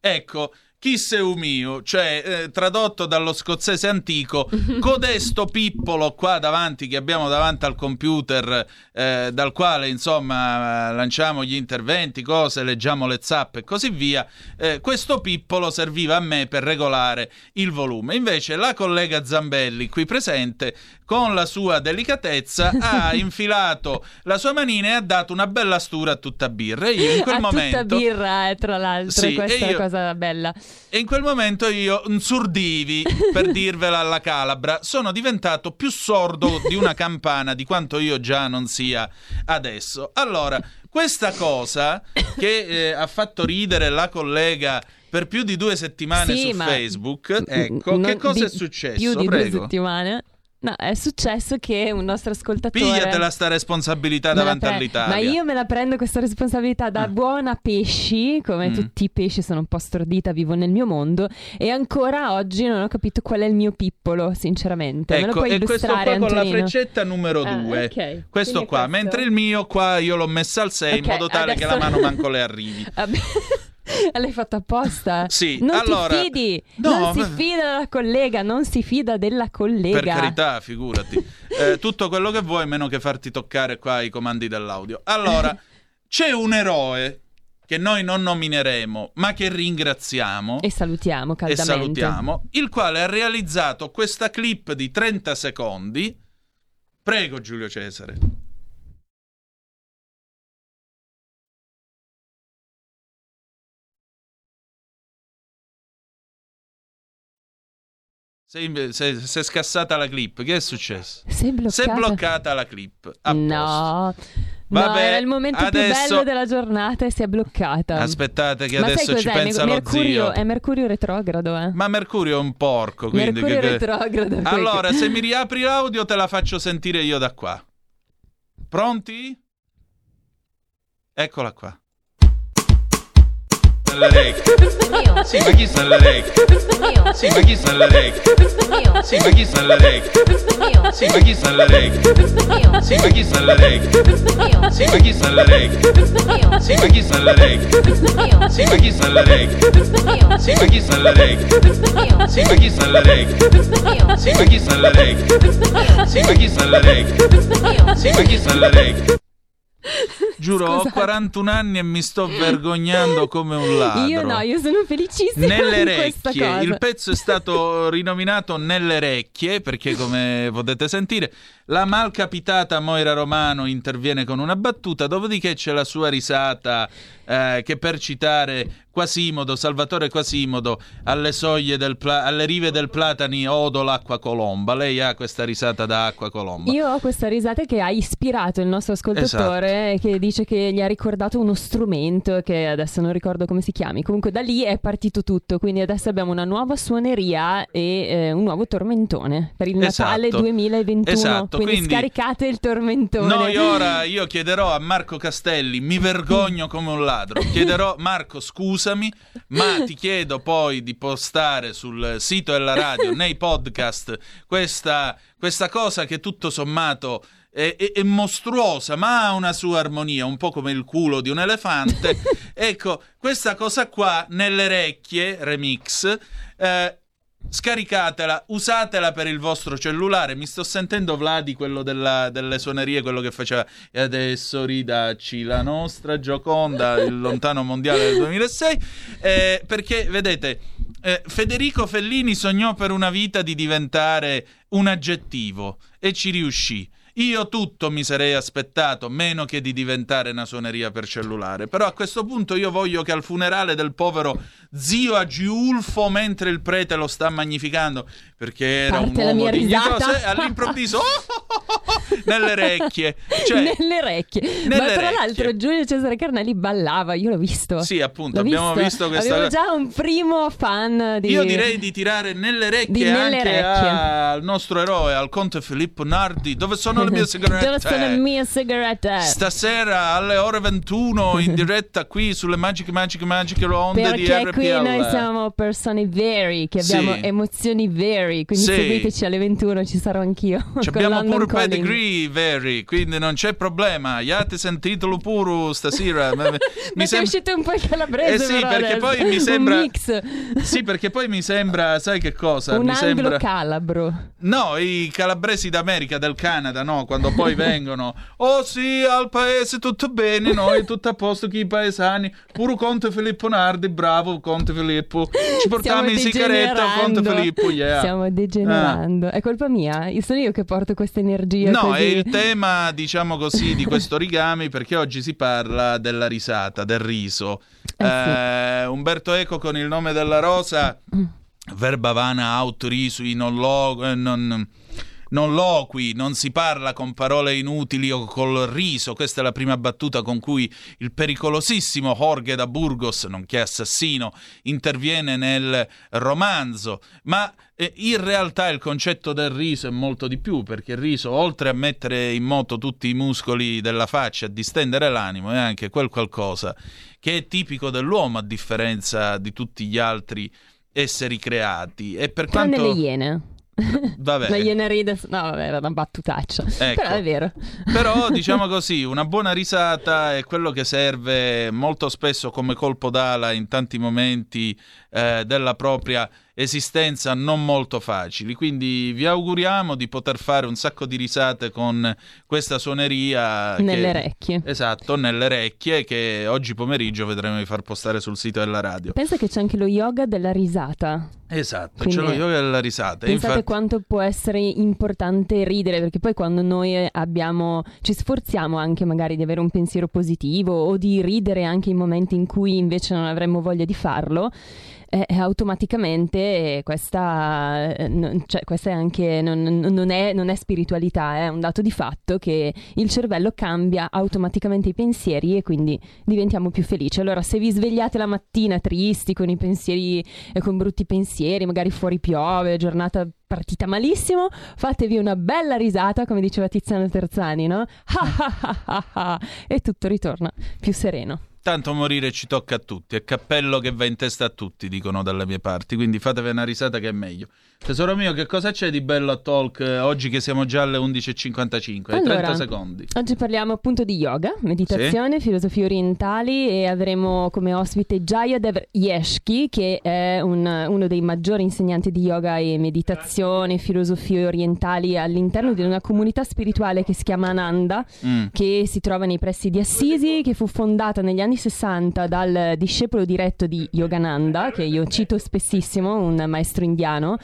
Eh. Ecco, sei mio, cioè eh, tradotto dallo scozzese antico, [laughs] codesto pippolo qua davanti che abbiamo davanti al computer, eh, dal quale insomma lanciamo gli interventi, cose, leggiamo le zappe e così via. eh, questo pippolo serviva a me per regolare il volume. Invece la collega Zambelli qui presente con la sua delicatezza [laughs] ha infilato la sua manina e ha dato una bella stura a tutta birra. E io in quel a momento tutta birra, eh, tra l'altro, Sì, questa è io- la cosa bella. e in quel momento io, insurdivi, per [laughs] dirvela alla calabra, sono diventato più sordo di una campana di quanto io già non sia adesso. Allora, questa cosa che eh, ha fatto ridere la collega per più di due settimane Sì, su Facebook, ecco, che cosa è successo? Più di Prego. due settimane. No, è successo che un nostro ascoltatore... Pigliatela sta responsabilità Me davanti pre- all'Italia. Ma io me la prendo questa responsabilità da Ah. buona pesci, come Mm. tutti i pesci sono un po' stordita, vivo nel mio mondo e ancora oggi non ho capito qual è il mio pippolo, sinceramente. me lo Ecco, puoi e questo qua con la Antonino? freccetta numero Ah, 2. ok. Questo Quindi qua, questo. mentre il mio qua io l'ho messa al 6 in Ok, modo tale che la adesso- mano manco le arrivi. [laughs] Vabbè. [laughs] L'hai fatto apposta? Sì, Non allora- ti fidi, No, non si fida della collega, non si fida della collega. Per carità, figurati. Eh, tutto quello che vuoi, meno che farti toccare qua i comandi dell'audio. Allora, [laughs] C'è un eroe che noi non nomineremo, ma che ringraziamo E salutiamo e caldamente. salutiamo, il quale ha realizzato questa clip di 30 secondi. Prego Giulio Cesare. Si è scassata la clip, che è successo? Sei bloccata? Si è bloccata la clip. No. Vabbè, no, era il momento più adesso- bello della giornata e si è bloccata. Aspettate che Ma adesso ci pensa Mercurio, zio. È Mercurio retrogrado, eh. Ma Mercurio è un porco, quindi... Mercurio che- retrogrado. Allora, se mi riapri l'audio te la faccio sentire io da qua. Pronti? Eccola qua. Nelle orecchie. Sì, ma chi sta alle orecchie? Sì, ma chi sta alle orecchie? Sì, ma chi sta alle orecchie? Sì, ma chi sta alle orecchie? Sì, ma chi sta alle orecchie? Sì, ma chi sta alle orecchie? Sì, ma chi sta alle orecchie? Sì, ma chi sta alle orecchie? Sì, ma chi sta [laughs] Giuro, Scusate. ho 41 anni e mi sto vergognando come un ladro. Io no, io sono felicissimo. nelle recchie. Il pezzo è stato [laughs] rinominato Nelle orecchie, perché come potete sentire la malcapitata Moira Romano interviene con una battuta, dopodiché c'è la sua risata eh, che per citare Quasimodo, Salvatore Quasimodo, alle soglie del pla- alle rive del Platani odo l'acqua colomba. Lei ha questa risata da acqua colomba. Io ho questa risata che ha ispirato il nostro ascoltatore Esatto. che dice che gli ha ricordato uno strumento che adesso non ricordo come si chiami. Comunque da lì è partito tutto, quindi adesso abbiamo una nuova suoneria e eh, un nuovo tormentone per il Natale Esatto. 2021. Esatto, quindi, quindi- scaricate il tormentone. Noi ora io chiederò a Marco Castelli, mi vergogno come un ladro. [laughs] Chiederò Marco, scusami, ma ti chiedo poi di postare sul sito della radio, [laughs] nei podcast, questa, questa cosa che tutto sommato è, è- è mostruosa, ma ha una sua armonia, un po' come il culo di un elefante. [laughs] ecco, questa cosa qua nelle orecchie, remix, eh, Scaricatela, usatela per il vostro cellulare. Mi sto sentendo Vladi, quello della- delle suonerie, quello che faceva. E adesso ridacci la nostra Gioconda, [laughs] il lontano mondiale del 2006. Eh, perché, vedete, eh, Federico Fellini sognò per una vita di diventare un aggettivo e ci riuscì. Io tutto mi sarei aspettato, meno che di diventare una suoneria per cellulare. Però a questo punto io voglio che al funerale del povero zio Agiulfo, mentre il prete lo sta magnificando, perché era Parte un uomo dignitoso, all'improvviso oh, [laughs] [laughs] nelle orecchie. Cioè, nelle orecchie. nelle Ma tra l'altro Giulio Cesare Carnelli ballava, io l'ho visto. Sì, appunto, L'ho abbiamo visto questa Avevo già un primo fan di... Io direi di tirare nelle orecchie nelle anche orecchie. al nostro eroe, al conte Filippo Nardi. Dove sono le mie sigarette? Dove sono le mie sigarette? Stasera alle ore 21 in [laughs] diretta qui sulle magiche, magiche, magiche onde di Perché RPL. qui noi siamo persone veri, che abbiamo Sì. emozioni veri, quindi Sì. seguiteci alle 21, ci sarò anch'io. Ci [laughs] abbiamo London pure Calling. pedigree veri, quindi non c'è problema. Iate sentitelo pure stasera. [laughs] Mi- mi sem- è uscito un po' il calabrese Eh sì, perché adesso. poi mi Un sembra mix. Sì, perché poi mi sembra, sai che cosa? un mi sembra anglo calabro. No, i calabresi d'America, del Canada, no, quando poi [laughs] vengono. Oh sì, al paese tutto bene, noi tutto a posto con i paesani. Puro Conte Filippo Nardi, bravo Conte Filippo. Ci portiamo in sigaretta Conte. Filippo, yeah. Stiamo degenerando. È colpa mia? Sono io che porto questa energia No, così. è il tema, diciamo così, di questo origami perché oggi si parla della risata, del riso. Eh, Umberto Eco con il nome della rosa, verba vana aut risui, non, lo, eh, non, non loqui, non si parla con parole inutili o col riso. Questa è la prima battuta con cui il pericolosissimo Jorge da Burgos, nonché assassino, interviene nel romanzo. Ma eh, in realtà il concetto del riso è molto di più, perché il riso, oltre a mettere in moto tutti i muscoli della faccia, a distendere l'animo, è anche quel qualcosa che è tipico dell'uomo, a differenza di tutti gli altri esseri creati. E per Tranne quanto... le iene. [laughs] Vabbè. La iene ride. No, vabbè, era una battutaccia. [laughs] Ecco. Però è vero. Però [laughs] diciamo così, una buona risata è quello che serve molto spesso come colpo d'ala in tanti momenti eh, della propria esistenza non molto facili. Quindi vi auguriamo di poter fare un sacco di risate con questa suoneria. Nelle che- orecchie. Esatto, nelle orecchie che oggi pomeriggio vedremo di far postare sul sito della radio. Pensa che c'è anche lo yoga della risata. Esatto, Quindi- c'è lo yoga della risata. Pensate Infatti- quanto può essere importante ridere, perché poi quando noi abbiamo, ci sforziamo anche magari di avere un pensiero positivo o di ridere anche in momenti in cui invece non avremmo voglia di farlo, eh, eh, automaticamente eh, questa, eh, non, cioè, questa è anche non, non è, non è spiritualità, è un dato di fatto che il cervello cambia automaticamente i pensieri e quindi diventiamo più felici. Allora, se vi svegliate la mattina tristi, con i pensieri e con brutti pensieri, magari fuori piove, giornata partita malissimo, fatevi una bella risata, come diceva Tiziano Terzani, no? [laughs] e tutto ritorna più sereno. Tanto morire ci tocca a tutti, è cappello che va in testa a tutti, dicono dalle mie parti, quindi fatevi una risata che è meglio. Tesoro mio, che cosa c'è di bello a Talk eh, oggi che siamo già alle 11.55? Hai 30 secondi. Oggi parliamo appunto di yoga, meditazione, filosofie orientali e avremo come ospite Jayadev Yeshki che è un- uno dei maggiori insegnanti di yoga e meditazione, filosofie orientali all'interno di una comunità spirituale che si chiama Ananda Mm. che si trova nei pressi di Assisi, che fu fondata negli anni 60 dal discepolo diretto di Yogananda, che io cito spessissimo, un maestro indiano.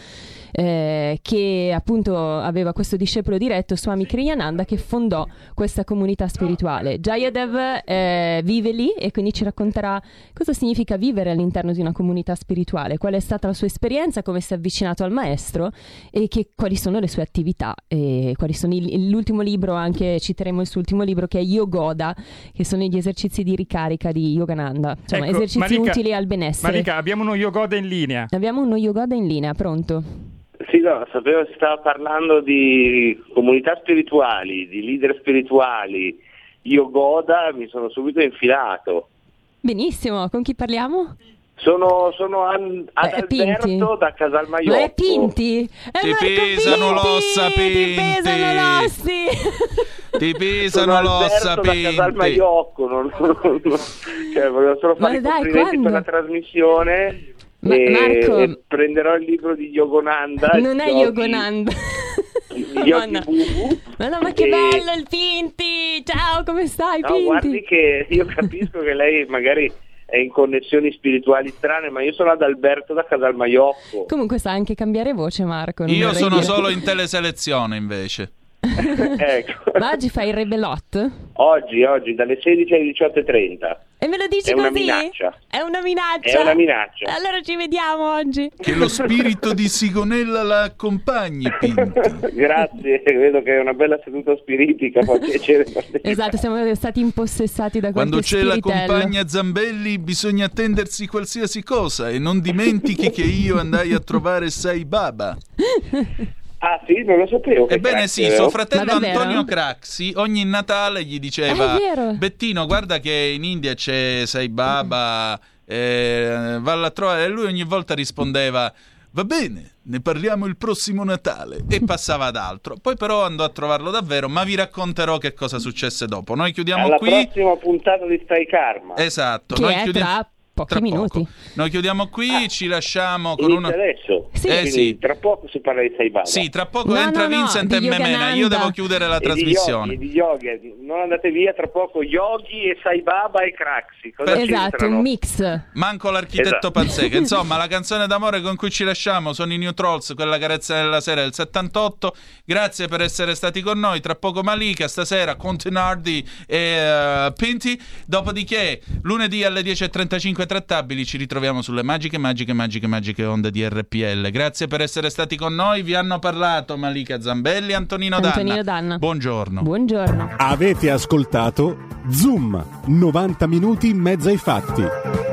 Eh, che appunto aveva questo discepolo diretto Swami Kriyananda che fondò questa comunità spirituale. Jayadev eh, vive lì e quindi ci racconterà cosa significa vivere all'interno di una comunità spirituale qual è stata la sua esperienza come si è avvicinato al maestro e che- quali sono le sue attività. E quali sono i- l'ultimo libro anche citeremo il suo ultimo libro che è Yogoda che sono gli esercizi di ricarica di Yogananda. Insomma Ecco, esercizi Marika- utili al benessere. Marika, abbiamo uno yogoda in linea. abbiamo uno Yogoda in linea pronto Sì, no, sapevo che si stava parlando di comunità spirituali, di leader spirituali. Io Goda mi sono subito infilato. benissimo con chi parliamo? Sono, sono an- ad Eh, è Pinti. Alberto da Casalmaiocco. Ma è Pinti? È Ti Marco pesano Pinti! l'ossa, Ti pesano Pinti! l'ossi! Ti pesano l'ossa, Alberto da Pinti. Casalmaiocco, non, [laughs] non- non- cioè, volevo solo Ma fare i dai, complimenti quando? per la trasmissione. Ma- Marco- e prenderò il libro di Yogonanda. Non è Yogananda. Yogi Madonna. Madonna, ma che E- bello il Pinti! Ciao, come stai, No, Pinti? guardi che io capisco che lei magari è in connessioni spirituali strane, ma io sono ad Alberto da Casalmaiocco. Comunque sa anche cambiare voce, Marco. non Io sono dire. solo in teleselezione invece. [laughs] ecco. Ma oggi fai il rebelot? Oggi, oggi, dalle 16 alle 18.30. E me lo dici È una così? minaccia. È una minaccia. È una minaccia. Allora ci vediamo oggi. Che lo spirito di Sigonella la accompagni, Pinti. [laughs] Grazie, vedo che è una bella seduta spiritica, fa piacere. Esatto, siamo stati impossessati da Quando c'è la spiritello. compagna Zambelli bisogna attendersi qualsiasi cosa e non dimentichi che io andai a trovare Sai Baba. [laughs] Ah sì, non lo sapevo. Ebbene sì, suo fratello? Antonio Craxi ogni Natale gli diceva Ah, è vero. Bettino guarda che in India c'è Sai Baba, eh, valla a trovare e lui ogni volta rispondeva va bene, ne parliamo il prossimo Natale e [laughs] passava ad altro. Poi però andò a trovarlo davvero, ma vi racconterò che cosa successe dopo. Noi chiudiamo Alla qui. prossima puntata di Stai Karma. Esatto, Che noi è chiudiamo tra pochi tra minuti. poco. Noi chiudiamo qui, ci lasciamo con una adesso. Sì. Eh, sì. Tra poco si parla di Sai Baba. Sì, tra poco No, entra no, no, Vincent di e Memena. Io devo chiudere la E di trasmissione. yogi, di yogi, non andate via, tra poco Yogi e Sai Baba e Craxi. Cosa Esatto, un mix. Manco l'architetto Esatto. Panzeca. [laughs] Insomma, la canzone d'amore con cui ci lasciamo sono i New Trolls, quella carezza della sera del 78. Grazie per essere stati con noi. Tra poco Malika, stasera Contenardi e eh, Pinti. Dopodiché, lunedì alle 10.35 trattabili ci ritroviamo sulle magiche, magiche, magiche, magiche onde di RPL. Grazie per essere stati con noi. Vi hanno parlato Malika Zambelli e Antonino, Antonino Danna. Buongiorno. Buongiorno. Avete ascoltato Zoom, 90 minuti in mezzo ai fatti.